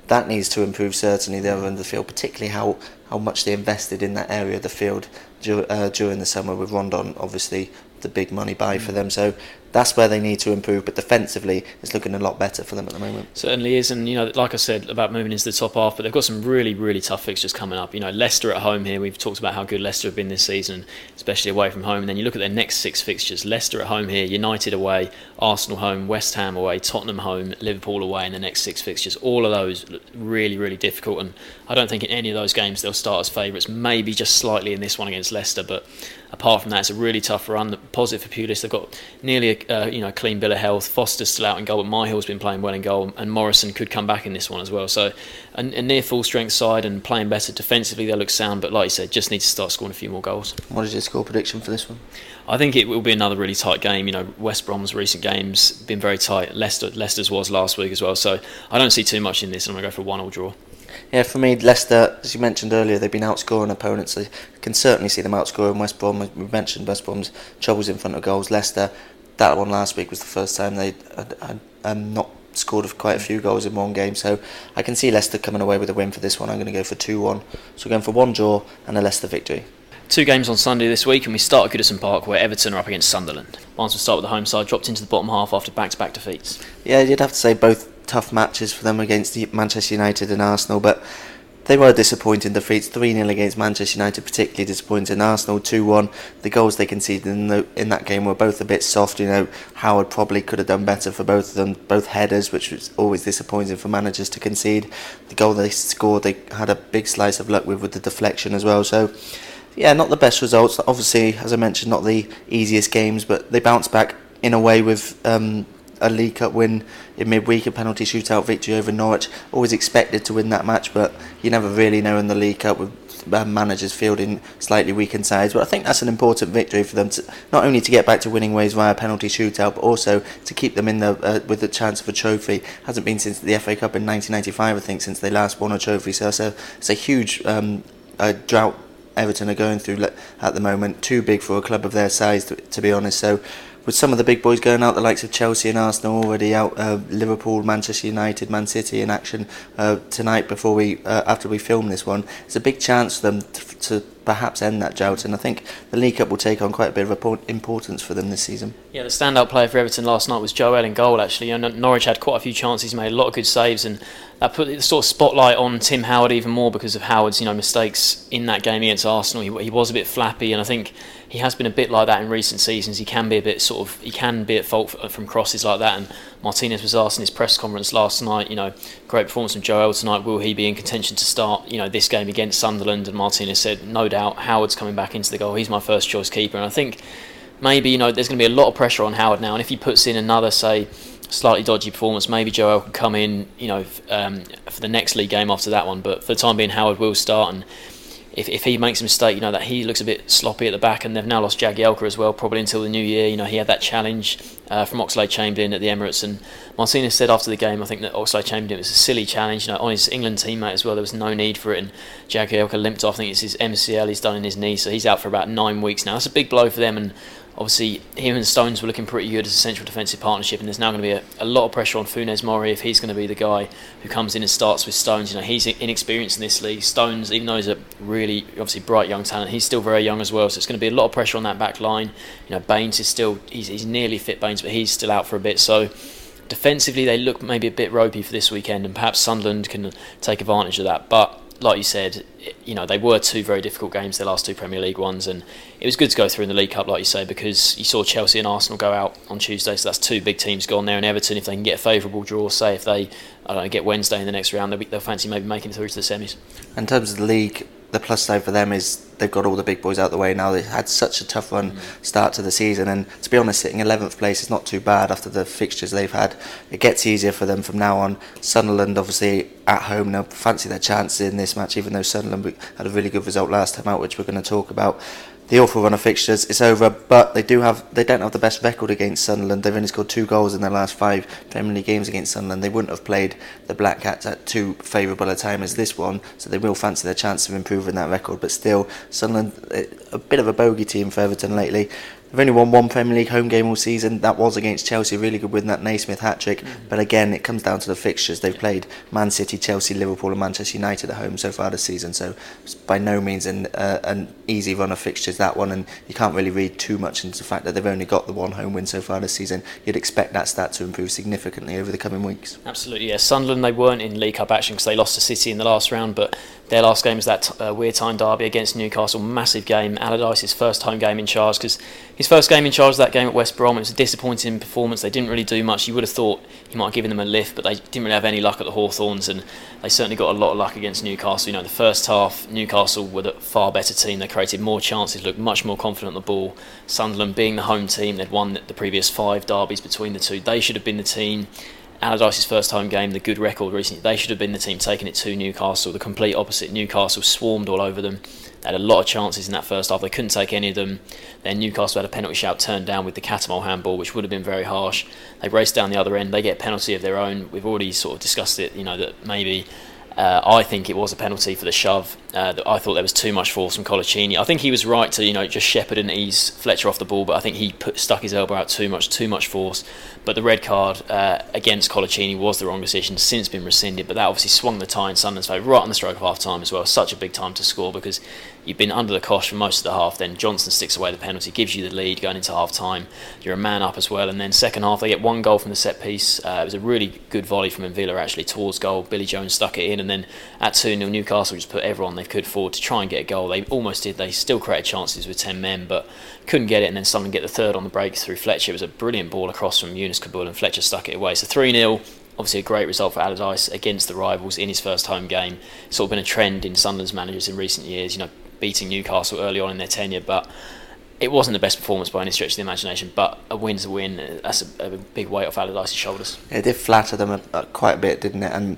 that needs to improve certainly the other end of the field, particularly how, how much they invested in that area of the field uh, during the summer with Rondon obviously the big money buy for them. So that's where they need to improve. But defensively, it's looking a lot better for them at the moment. Certainly is, and you know, like I said about moving into the top half, but they've got some really, really tough fixtures coming up. You know, Leicester at home here. We've talked about how good Leicester have been this season, especially away from home. And then you look at their next six fixtures: Leicester at home here, United away, Arsenal home, West Ham away, Tottenham home, Liverpool away in the next six fixtures. All of those really, really difficult, and I don't think in any of those games they'll start as favourites. Maybe just slightly in this one against Leicester, but apart from that, it's a really tough run. Positive for Pulis, they've got nearly a uh, you know clean bill of health. Foster's still out in goal, but Myhill's been playing well in goal, and Morrison could come back in this one as well. So a, a near full strength side and playing better defensively, they look sound. But like you said, just need to start scoring a few more goals. What is your score prediction for this one? I think it will be another really tight game. You know, West Brom's recent games been very tight. Leicester, Leicester's was last week as well. So I don't see too much in this. I'm going to go for a one-all draw. Yeah, for me, Leicester, as you mentioned earlier, they've been outscoring opponents. You can certainly see them outscoring West Brom. We mentioned West Brom's troubles in front of goals. Leicester, that one last week was the first time they had, had um, not scored quite a few goals in one game. So I can see Leicester coming away with a win for this one. I'm going to go for 2 1. So we're going for one draw and a Leicester victory. Two games on Sunday this week, and we start at Goodison Park where Everton are up against Sunderland. Once we start with the home side, dropped into the bottom half after back to back defeats. Yeah, you'd have to say both tough matches for them against Manchester United and Arsenal, but they were disappointing defeats 3 0 against Manchester United, particularly disappointing. Arsenal 2 1. The goals they conceded in, the, in that game were both a bit soft. You know, Howard probably could have done better for both of them, both headers, which was always disappointing for managers to concede. The goal they scored, they had a big slice of luck with, with the deflection as well. So, yeah, not the best results. Obviously, as I mentioned, not the easiest games, but they bounced back in a way with um, a League Cup win in midweek, a penalty shootout victory over Norwich. Always expected to win that match, but you never really know in the League Cup with um, managers fielding slightly weakened sides. But I think that's an important victory for them to not only to get back to winning ways via penalty shootout, but also to keep them in the uh, with the chance of a trophy. Hasn't been since the FA Cup in 1995, I think, since they last won a trophy. So it's a it's a huge um, drought Everton are going through at the moment. Too big for a club of their size, to, to be honest. So with some of the big boys going out, the likes of Chelsea and Arsenal already out, uh, Liverpool, Manchester United, Man City in action uh, tonight before we uh, after we film this one, it's a big chance for them to, to perhaps end that drought. And I think the League Cup will take on quite a bit of importance for them this season. Yeah, the standout player for Everton last night was Joel in goal. Actually, you know, Norwich had quite a few chances, made a lot of good saves, and that put the sort of spotlight on Tim Howard even more because of Howard's you know mistakes in that game against Arsenal. He, he was a bit flappy, and I think he has been a bit like that in recent seasons. He can be a bit sort of he can be at fault from crosses like that. And Martinez was asked in his press conference last night, you know, great performance from Joel tonight. Will he be in contention to start, you know, this game against Sunderland? And Martinez said, no doubt, Howard's coming back into the goal. He's my first choice keeper, and I think maybe you know there's going to be a lot of pressure on Howard now. And if he puts in another say slightly dodgy performance. Maybe Joel can come in, you know, um, for the next league game after that one. But for the time being, Howard will start, and if, if he makes a mistake, you know that he looks a bit sloppy at the back, and they've now lost Jagielka as well, probably until the new year. You know he had that challenge uh, from Oxlade Chamberlain at the Emirates, and Martinez said after the game, I think that Oxlade Chamberlain was a silly challenge. You know on his England teammate as well, there was no need for it, and Jagielka limped off. I think it's his MCL he's done in his knee, so he's out for about nine weeks now. That's a big blow for them, and obviously him and Stones were looking pretty good as a central defensive partnership, and there's now going to be a, a, lot of pressure on Funes Mori if he's going to be the guy who comes in and starts with Stones. You know, he's inexperienced in this league. Stones, even though he's a really obviously bright young talent, he's still very young as well. So it's going to be a lot of pressure on that back line. You know, Baines is still he's, he's nearly fit Baines, but he's still out for a bit. So defensively, they look maybe a bit ropey for this weekend, and perhaps Sunderland can take advantage of that, but like you said, you know they were two very difficult games, the last two Premier League ones, and it was good to go through in the League Cup, like you say, because you saw Chelsea and Arsenal go out on Tuesday, so that's two big teams gone there. And Everton, if they can get a favourable draw, say if they I don't know get Wednesday in the next round, they'll, be, they'll fancy maybe making it through to the semis. In terms of the league, the plus side for them is they've got all the big boys out the way now. They've had such a tough run start to the season, and to be honest, sitting 11th place is not too bad after the fixtures they've had. It gets easier for them from now on. Sunderland, obviously at home, they'll fancy their chances in this match, even though Sunderland had a really good result last time out, which we're going to talk about the awful run of fixtures is over, but they do have they don't have the best record against Sunderland. They've only scored two goals in their last five Premier League games against Sunderland. They wouldn't have played the Black Cats at too favourable a time as this one, so they will fancy their chance of improving that record. But still, Sunderland eh, a bit of a bogey team for Everton lately. They've only won one Premier League home game all season. That was against Chelsea, really good win that Naismith hat trick. Mm-hmm. But again, it comes down to the fixtures. They've played Man City, Chelsea, Liverpool, and Manchester United at home so far this season. So it's by no means an, uh, an easy run of fixtures that one, and you can't really read too much into the fact that they've only got the one home win so far this season. You'd expect that stat to improve significantly over the coming weeks. Absolutely, yeah. Sunderland they weren't in League Cup action because they lost to City in the last round, but their last game was that uh, Wear-Tyne derby against Newcastle, massive game. Allardyce's first home game in charge because his first game in charge of that game at West Brom. It was a disappointing performance. They didn't really do much. You would have thought he might have given them a lift, but they didn't really have any luck at the Hawthorns, and they certainly got a lot of luck against Newcastle. You know, the first half, Newcastle were the far better team. They created more chances, looked much more confident on the ball. Sunderland, being the home team, they'd won the previous five derbies between the two. They should have been the team Allardyce's first home game, the good record recently, they should have been the team taking it to Newcastle. The complete opposite. Newcastle swarmed all over them. Had a lot of chances in that first half. They couldn't take any of them. Then Newcastle had a penalty shout turned down with the Cattermole handball, which would have been very harsh. They raced down the other end. They get a penalty of their own. We've already sort of discussed it, you know, that maybe uh, I think it was a penalty for the shove. Uh, I thought there was too much force from Coloccini. I think he was right to you know just shepherd and ease Fletcher off the ball, but I think he put, stuck his elbow out too much, too much force. But the red card uh, against Coloccini was the wrong decision. Since been rescinded, but that obviously swung the tie in Sunderland's favour right on the stroke of half time as well. Such a big time to score because you've been under the cosh for most of the half. Then Johnson sticks away the penalty, gives you the lead going into half time. You're a man up as well, and then second half they get one goal from the set piece. Uh, it was a really good volley from M'Vila actually towards goal. Billy Jones stuck it in, and then at two 0 Newcastle just put everyone they could forward to try and get a goal. They almost did. They still created chances with ten men, but couldn't get it. And then someone get the third on the break through Fletcher. It was a brilliant ball across from Younes Kaboul, and Fletcher stuck it away. So three 0 obviously a great result for Allardyce against the rivals in his first home game. It's sort of been a trend in Sunderland's managers in recent years. You know, beating Newcastle early on in their tenure, but it wasn't the best performance by any stretch of the imagination. But a win's a win. That's a, a big weight off Allardyce's shoulders. It did flatter them a, a, quite a bit, didn't it? And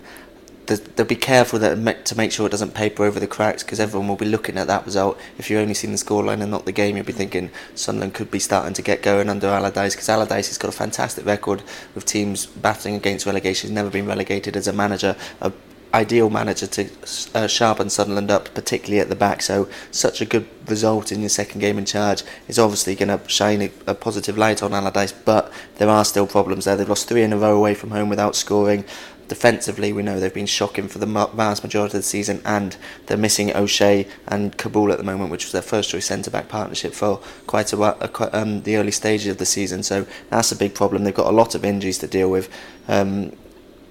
they'll be careful that to make sure it doesn't paper over the cracks because everyone will be looking at that result. If you've only seen the scoreline and not the game, you'll be thinking Sunderland could be starting to get going under Allardyce because Allardyce has got a fantastic record with teams battling against relegation. He's never been relegated as a manager. A ideal manager to uh, sharpen Sunderland up, particularly at the back. So, such a good result in your second game in charge is obviously going to shine a, a, positive light on Allardyce. But there are still problems there. They've lost three in a row away from home without scoring. defensively, we know they've been shocking for the vast majority of the season, and they're missing O'Shea and Kaboul at the moment, which was their first choice centre back partnership for quite a while, um, the early stages of the season. So that's a big problem. They've got a lot of injuries to deal with. Um,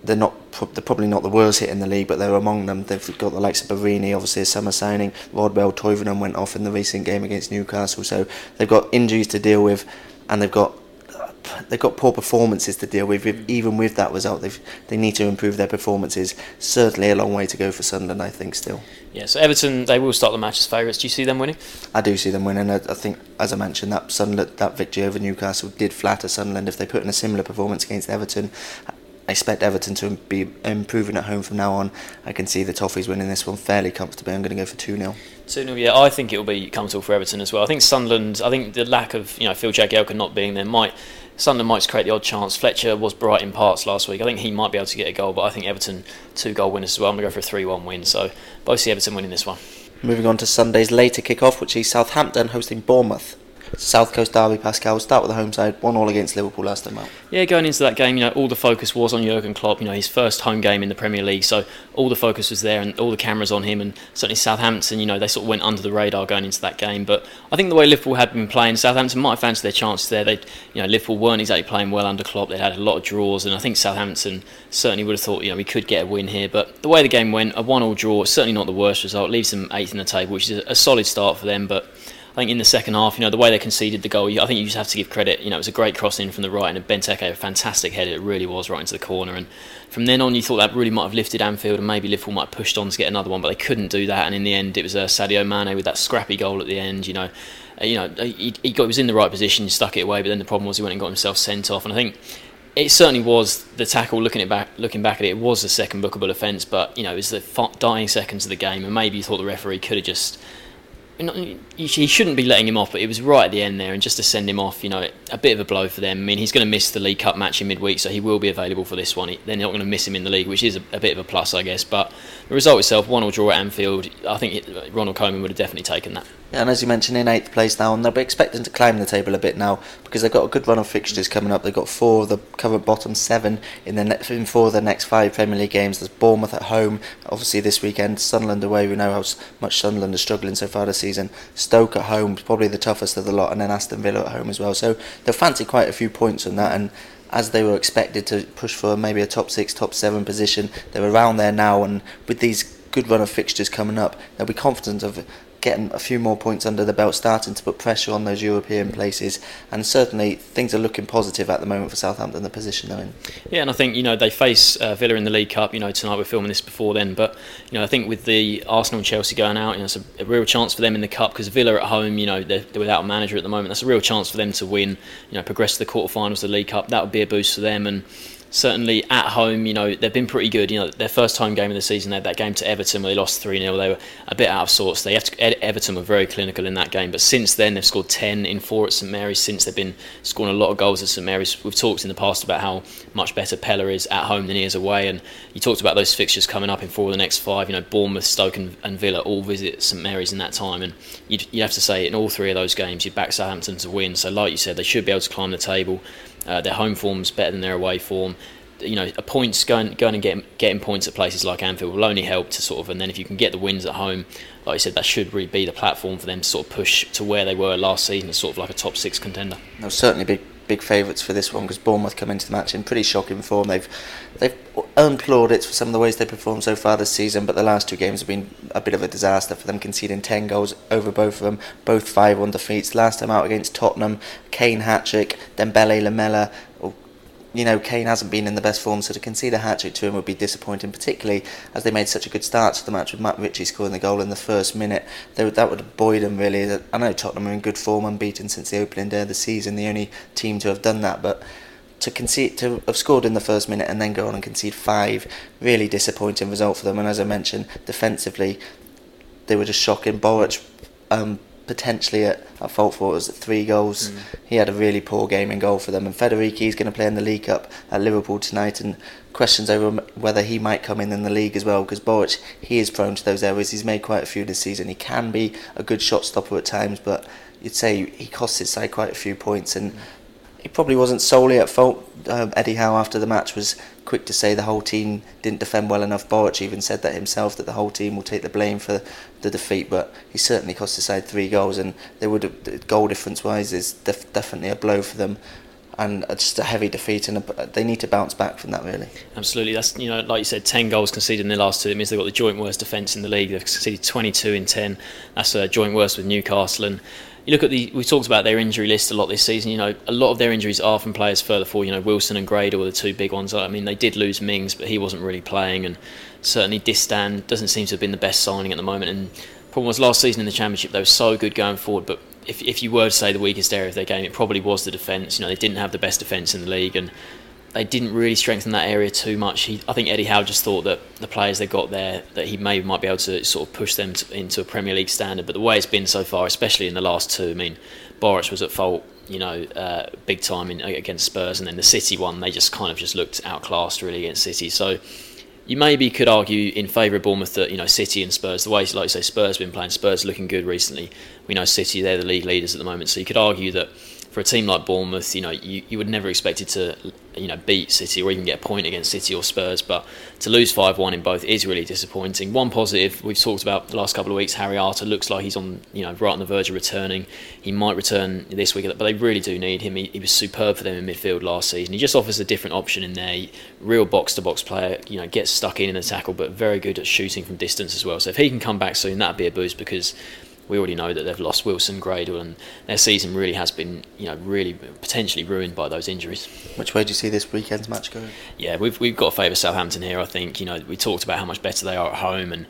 they're not they're probably not the worst hit in the league, but they're among them. They've got the likes of Borini, obviously a summer signing. Rodwell Toivonen went off in the recent game against Newcastle, so they've got injuries to deal with, and they've got they've got poor performances to deal with. Even with that result, they they need to improve their performances. Certainly a long way to go for Sunderland, I think, still. Yeah, so Everton they will start the match as favourites. Do you see them winning? I do see them winning. I, I think, as I mentioned, that Sunderland that victory over Newcastle did flatter Sunderland. If they put in a similar performance against Everton, I expect Everton to be improving at home from now on. I can see the Toffees winning this one fairly comfortably. I'm going to go for 2 0. 2 0, yeah, I think it will be comfortable for Everton as well. I think Sunderland, I think the lack of you know Phil Jagielka not being there might. Sunderland might create the odd chance. Fletcher was bright in parts last week. I think he might be able to get a goal, but I think Everton two goal winners as well. I'm going to go for a 3 1 win. So both see Everton winning this one. Moving on to Sunday's later kick-off, which is Southampton hosting Bournemouth. South Coast derby, Pascal. We'll start with the home side. One all against Liverpool last time out. Yeah, going into that game, you know, all the focus was on Jurgen Klopp. You know, his first home game in the Premier League, so all the focus was there and all the cameras on him. And certainly Southampton, you know, they sort of went under the radar going into that game. But I think the way Liverpool had been playing, Southampton might have fancied their chances there. They, you know, Liverpool weren't exactly playing well under Klopp. They had a lot of draws, and I think Southampton certainly would have thought, you know, we could get a win here. But the way the game went, a one-all draw, certainly not the worst result. Leaves them eighth in the table, which is a solid start for them, but I think in the second half, you know, the way they conceded the goal, I think you just have to give credit. You know, it was a great cross in from the right, and a Benteke, a fantastic header. It really was right into the corner. And from then on, you thought that really might have lifted Anfield, and maybe Liverpool might have pushed on to get another one, but they couldn't do that. And in the end, it was uh, Sadio Mane with that scrappy goal at the end. You know, uh, you know, he, he, got, he was in the right position, stuck it away, but then the problem was he went and got himself sent off. And I think it certainly was the tackle. Looking at back, looking back at it, it was the second bookable offence, but you know, it was the dying seconds of the game, and maybe you thought the referee could have just he shouldn't be letting him off, but it was right at the end there, and just to send him off, you know, a bit of a blow for them. I mean, he's going to miss the League Cup match in midweek, so he will be available for this one. They're not going to miss him in the league, which is a, a bit of a plus, I guess. But the result itself, one or draw at Anfield, I think Ronald Koeman would have definitely taken that. Yeah, and as you mentioned, in eighth place now, and they'll be expecting to climb the table a bit now because they've got a good run of fixtures coming up. They've got four of the current bottom seven in the ne- in four of the next five Premier League games. There's Bournemouth at home, obviously this weekend. Sunderland away. We know how much Sunderland is struggling so far this season. Stoke at home, probably the toughest of the lot, and then Aston Villa at home as well. So they'll fancy quite a few points on that, and as they were expected to push for maybe a top six, top seven position, they're around there now, and with these good run of fixtures coming up, they'll be confident of getting a few more points under the belt, starting to put pressure on those European places, and certainly things are looking positive at the moment for Southampton, the position they're in. Yeah, and I think you know they face uh, Villa in the League Cup. You know tonight we're filming this before then, but you know I think with the Arsenal and Chelsea going out, you know it's a, a real chance for them in the cup because Villa at home, you know they're, they're, without a manager at the moment. That's a real chance for them to win. You know progress to the quarterfinals of the League Cup. That would be a boost for them and certainly at home, you know, they've been pretty good. You know, their first home game of the season, they had that game to Everton where they lost 3 0. They were a bit out of sorts. They to, Everton were very clinical in that game, but since then, they've scored 10 in 4 at St Mary's. Since they've been scoring a lot of goals at St Mary's, we've talked in the past about how much better Pellè is at home than he is away. And you talked about those fixtures coming up in four of the next five. You know, Bournemouth, Stoke, and, and Villa all visit St Mary's in that time. And you'd, you'd have to say, in all three of those games, you'd back Southampton to win. So, like you said, they should be able to climb the table. Uh, their home form's better than their away form you know, a points going going and getting getting points at places like Anfield will only help to sort of, and then if you can get the wins at home, like I said, that should really be the platform for them to sort of push to where they were last season, as sort of like a top six contender. No, certainly big big favourites for this one because Bournemouth come into the match in pretty shocking form. They've they've earned plaudits for some of the ways they performed so far this season, but the last two games have been a bit of a disaster for them, conceding ten goals over both of them, both five one defeats. Last time out against Tottenham, Kane hat trick, Dembele Lamela you know, Kane hasn't been in the best form, so to concede a hat trick to him would be disappointing, particularly as they made such a good start to the match with Matt Ritchie scoring the goal in the first minute. They, that would buoyed them, really. I know Tottenham are in good form, unbeaten since the opening day of the season, the only team to have done that, but to concede to have scored in the first minute and then go on and concede five, really disappointing result for them. And as I mentioned, defensively, they were just shocking. Boruc um, potentially at, at fault for was three goals. Mm. He had a really poor game in goal for them. And Federici is going to play in the League Cup at Liverpool tonight. And questions over whether he might come in in the league as well because Boruc he is prone to those errors. He's made quite a few this season. He can be a good shot stopper at times, but you'd say he costs his side quite a few points and. Mm he probably wasn't solely at fault. Um, Eddie Howe after the match was quick to say the whole team didn't defend well enough. Boruc even said that himself that the whole team will take the blame for the defeat, but he certainly cost the side three goals, and they would have, goal difference wise is def- definitely a blow for them and just a heavy defeat, and a, they need to bounce back from that. Really, absolutely. That's you know, like you said, ten goals conceded in the last two. It means they've got the joint worst defence in the league. They've conceded 22 in 10. That's a joint worst with Newcastle. And you look at the, we talked about their injury list a lot this season. You know, a lot of their injuries are from players further forward. You know, Wilson and Gradel were the two big ones. I mean, they did lose Mings, but he wasn't really playing, and certainly Distin doesn't seem to have been the best signing at the moment. And problem was last season in the championship they were so good going forward, but if, if you were to say the weakest area of their game, it probably was the defence. You know, they didn't have the best defence in the league, and they didn't really strengthen that area too much. He, I think Eddie Howe just thought that the players they got there that he may might be able to sort of push them to, into a Premier League standard. But the way it's been so far, especially in the last two, I mean, Boruc was at fault, you know, uh, big time in, against Spurs, and then the City one, they just kind of just looked outclassed really against City. So you maybe could argue in favour of Bournemouth that you know City and Spurs, the way like you say Spurs have been playing, Spurs looking good recently. We know City they're the league leaders at the moment, so you could argue that for a team like Bournemouth, you know, you, you would never expect it to, you know, beat City or even get a point against City or Spurs. But to lose 5 1 in both is really disappointing. One positive, we've talked about the last couple of weeks, Harry Arter looks like he's on, you know, right on the verge of returning. He might return this week, but they really do need him. He, he was superb for them in midfield last season. He just offers a different option in there. Real box to box player, you know, gets stuck in in the tackle, but very good at shooting from distance as well. So if he can come back soon, that'd be a boost because we already know that they've lost Wilson, Gradel, and their season really has been, you know, really potentially ruined by those injuries. Which way do you see this weekend's match going? Yeah, we've we've got to favour Southampton here. I think you know we talked about how much better they are at home and.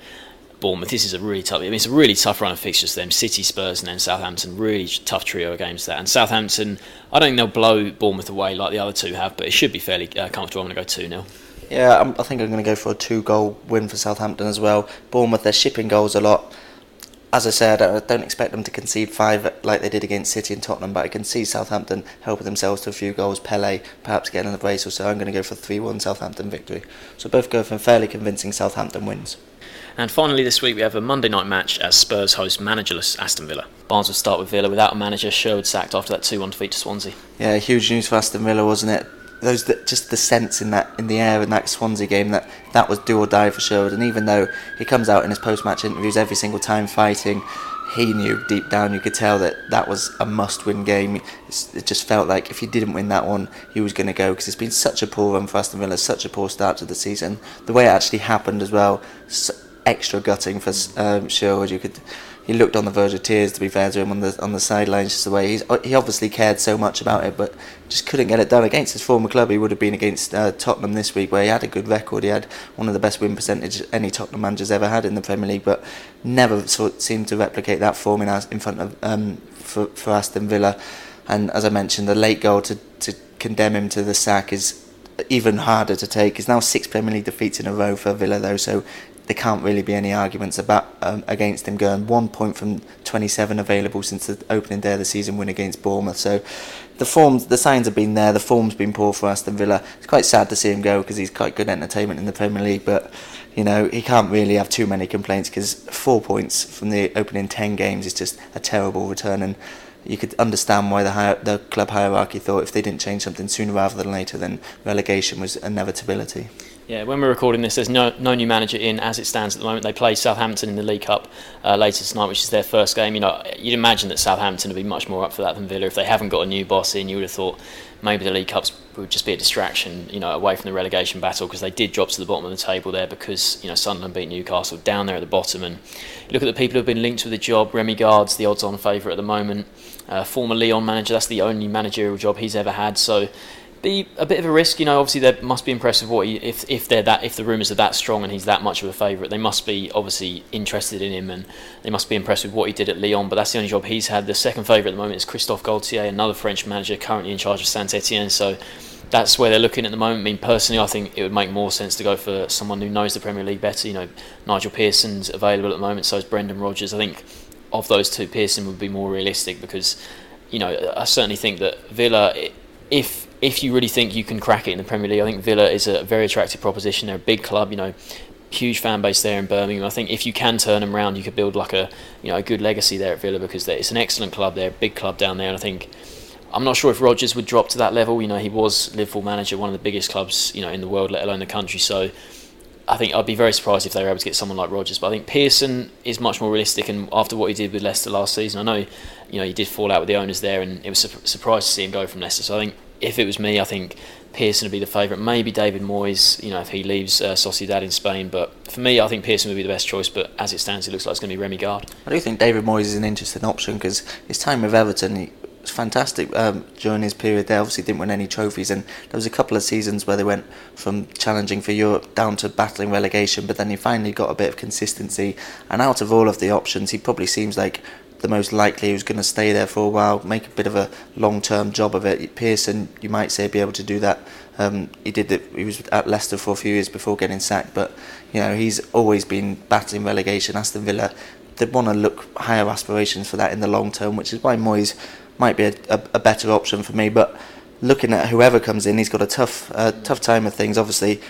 Bournemouth. This is a really tough. I mean, it's a really tough run of fixtures them. City, Spurs, and then Southampton. Really tough trio of games there. And Southampton, I don't think they'll blow Bournemouth away like the other two have, but it should be fairly uh, comfortable. I'm going to go two 0 Yeah, I'm, I think I'm going to go for a two-goal win for Southampton as well. Bournemouth, they're shipping goals a lot as I said, I don't expect them to concede five like they did against City and Tottenham, but I can see Southampton helping themselves to a few goals. Pellè perhaps getting in the brace or so. I'm going to go for 3 1 Southampton victory. So both go for fairly convincing Southampton wins. And finally, this week we have a Monday night match as Spurs host managerless Aston Villa. Barnes will start with Villa without a manager. Sherwood sacked after that 2 1 defeat to Swansea. Yeah, huge news for Aston Villa, wasn't it? Those that just the sense in that in the air in that Swansea game that that was do or die for Sherwood. And even though he comes out in his post-match interviews every single time fighting, he knew deep down you could tell that that was a must-win game. it just felt like if he didn't win that one, he was going to go because it's been such a poor run for Aston Villa, such a poor start to the season. The way it actually happened as well, extra gutting for um, Sherwood. You could he looked on the verge of tears. To be fair to him on the on the sidelines, just the way he's he obviously cared so much about it, but just couldn't get it done against his former club. He would have been against uh, Tottenham this week, where he had a good record. He had one of the best win percentage any Tottenham manager's ever had in the Premier League, but never sort seemed to replicate that form in in front of um, for for Aston Villa. And as I mentioned, the late goal to to condemn him to the sack is even harder to take. He's now six Premier League defeats in a row for Villa, though, so there can't really be any arguments about um, against him going one point from 27 available since the opening day of the season win against Bournemouth. So the forms, the signs have been there. The form's been poor for Aston Villa. It's quite sad to see him go because he's quite good entertainment in the Premier League, but you know he can't really have too many complaints because four points from the opening 10 games is just a terrible return and you could understand why the hi- the club hierarchy thought if they didn't change something sooner rather than later, then relegation was inevitability. Yeah, when we're recording this, there's no no new manager in as it stands at the moment. They play Southampton in the League Cup uh, later tonight, which is their first game. You know, you'd imagine that Southampton would be much more up for that than Villa. If they haven't got a new boss in, you would have thought maybe the League Cups would just be a distraction, you know, away from the relegation battle because they did drop to the bottom of the table there because you know Sunderland beat Newcastle down there at the bottom. And look at the people who have been linked with the job. Remi Garde, the odds-on favourite at the moment. Uh, former Lyon manager, that's the only managerial job he's ever had. So be a bit of a risk. You know, obviously they must be impressed with what he, if if they're that if the rumours are that strong and he's that much of a favourite, they must be obviously interested in him and they must be impressed with what he did at Lyon. But that's the only job he's had. The second favourite at the moment is Christophe Galtier, another French manager currently in charge of Saint Etienne. So that's where they're looking at the moment. I mean, personally, I think it would make more sense to go for someone who knows the Premier League better. You know, Nigel Pearson's available at the moment, so is Brendan Rodgers. I think of those two, Pearson would be more realistic because, you know, I certainly think that Villa, if if you really think you can crack it in the Premier League, I think Villa is a very attractive proposition. They're a big club, you know, huge fan base there in Birmingham. I think if you can turn them around, you could build like a you know a good legacy there at Villa because it's an excellent club. They're a big club down there, and I think I'm not sure if Rodgers would drop to that level. You know, he was Liverpool manager, one of the biggest clubs you know in the world, let alone the country. So I think I'd be very surprised if they were able to get someone like Rodgers. But I think Pearson is much more realistic, and after what he did with Leicester last season, I know you know he did fall out with the owners there, and it was a surprise to see him go from Leicester. So I think if it was me, I think Pearson would be the favourite. Maybe David Moyes, you know, if he leaves uh, Sociedad in Spain. But for me, I think Pearson would be the best choice. But as it stands, it looks like it's going to be Remi Garde. I do think David Moyes is an interesting option because his time with Everton he was fantastic um, during his period there. Obviously, didn't win any trophies, and there was a couple of seasons where they went from challenging for Europe down to battling relegation. But then he finally got a bit of consistency, and out of all of the options, he probably seems like the most likely who's going to stay there for a while, make a bit of a long-term job of it. Pearson, you might say, be able to do that. Um, he did that. He was at Leicester for a few years before getting sacked, but you know he's always been battling relegation. Aston Villa, they want to look higher aspirations for that in the long term, which is why Moyes might be a, a, a better option for me. But looking at whoever comes in, he's got a tough, uh, tough time of things. Obviously,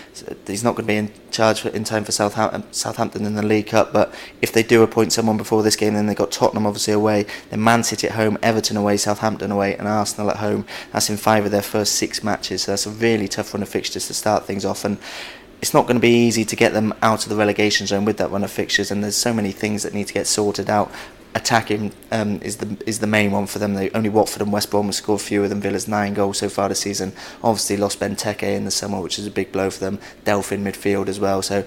he's not going to be in charge in time for Southampton, Southampton in the League Cup. But if they do appoint someone before this game, then they've got Tottenham obviously away, then Man City at home, Everton away, Southampton away, and Arsenal at home. That's in five of their first six matches. So that's a really tough run of fixtures to start things off. And it's not going to be easy to get them out of the relegation zone with that run of fixtures, and there's so many things that need to get sorted out attacking um, is the is the main one for them. They only Watford and West Brom have scored fewer than Villa's nine goals so far this season. Obviously lost Benteke in the summer, which is a big blow for them. Delph midfield as well. So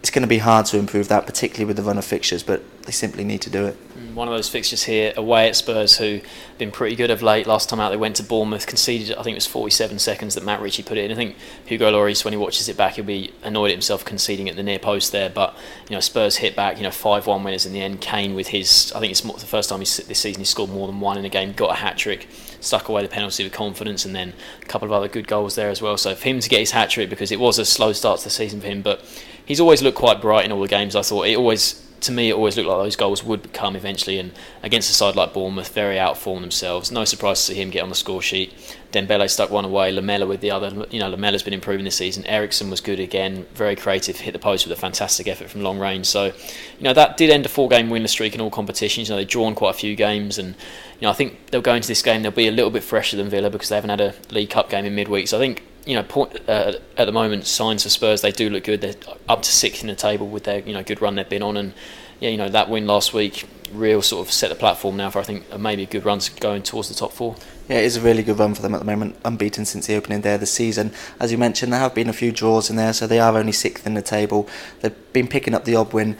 it's going to be hard to improve that, particularly with the run of fixtures. But they simply need to do it. Mm, one of those fixtures here away at Spurs, who have been pretty good of late. Last time out, they went to Bournemouth, conceded. I think it was 47 seconds that Matt Ritchie put it in. I think Hugo Lloris, when he watches it back, he'll be annoyed at himself conceding at the near post there. But you know, Spurs hit back. You know, five-one winners in the end. Kane with his, I think it's the first time this season he scored more than one in a game. Got a hat trick, stuck away the penalty with confidence, and then a couple of other good goals there as well. So for him to get his hat trick because it was a slow start to the season for him, but he's always looked quite bright in all the games. I thought it always to me, it always looked like those goals would come eventually. And against a side like Bournemouth, very outformed themselves. No surprise to see him get on the score sheet. Dembele stuck one away, Lamela with the other. You know, Lamela's been improving this season. Eriksen was good again, very creative, hit the post with a fantastic effort from long range. So, you know, that did end a four-game winless streak in all competitions. You know, they've drawn quite a few games, and you know, I think they'll go into this game. They'll be a little bit fresher than Villa because they haven't had a League Cup game in midweek. So I think you know, point, uh, at the moment, signs for Spurs they do look good. They're up to sixth in the table with their you know good run they've been on, and yeah, you know that win last week real sort of set the platform now for I think maybe a good run going towards the top four. Yeah, it is a really good run for them at the moment, unbeaten since the opening day of the season. As you mentioned, there have been a few draws in there, so they are only sixth in the table. They've been picking up the odd win.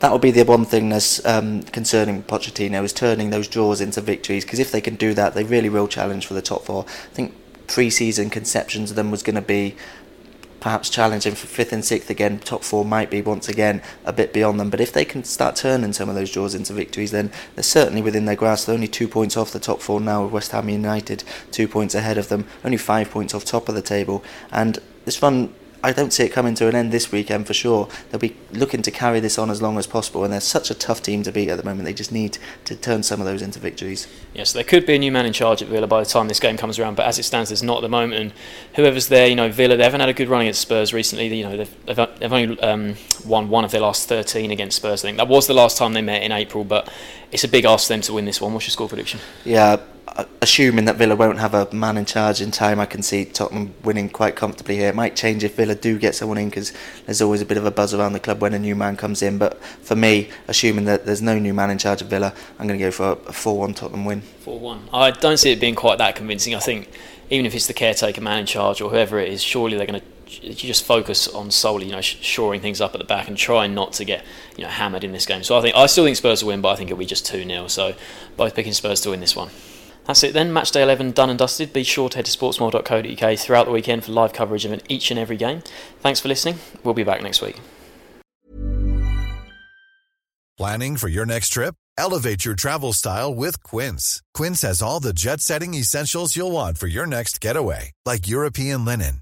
That will be the one thing that's um, concerning Pochettino is turning those draws into victories. Because if they can do that, they really will challenge for the top four. I think pre-season conceptions of them was going to be perhaps challenging for fifth and sixth again. Top four might be once again a bit beyond them, but if they can start turning some of those draws into victories, then they're certainly within their grasp. They're only two points off the top four now, with West Ham United two points ahead of them, only five points off top of the table, and this run I don't see it coming to an end this weekend for sure. They'll be looking to carry this on as long as possible, and they're such a tough team to beat at the moment. They just need to turn some of those into victories. Yes, there could be a new man in charge at Villa by the time this game comes around, but as it stands, there's not at the moment. And whoever's there, you know, Villa, they haven't had a good run against Spurs recently. You know, they've, they've, they've only um, won one of their last 13 against Spurs. I think that was the last time they met in April, but it's a big ask for them to win this one. What's your score prediction? Yeah, assuming that Villa won't have a man in charge in time, I can see Tottenham winning quite comfortably here. It might change if Villa do get someone in because there's always a bit of a buzz around the club when a new man comes in. But for me, assuming that there's no new man in charge of Villa, I'm going to go for a 4 1 Tottenham win. 4 1. I don't see it being quite that convincing. I think even if it's the caretaker man in charge or whoever it is, surely they're going to you just focus on solely, you know, shoring things up at the back and trying not to get, you know, hammered in this game. So I think I still think Spurs will win, but I think it'll be just two 0 So both picking Spurs to win this one. That's it then, match day 11 done and dusted. Be sure to head to sportsmole.co.uk throughout the weekend for live coverage of each and every game. Thanks for listening. We'll be back next week. Planning for your next trip? Elevate your travel style with Quince. Quince has all the jet setting essentials you'll want for your next getaway, like European linen,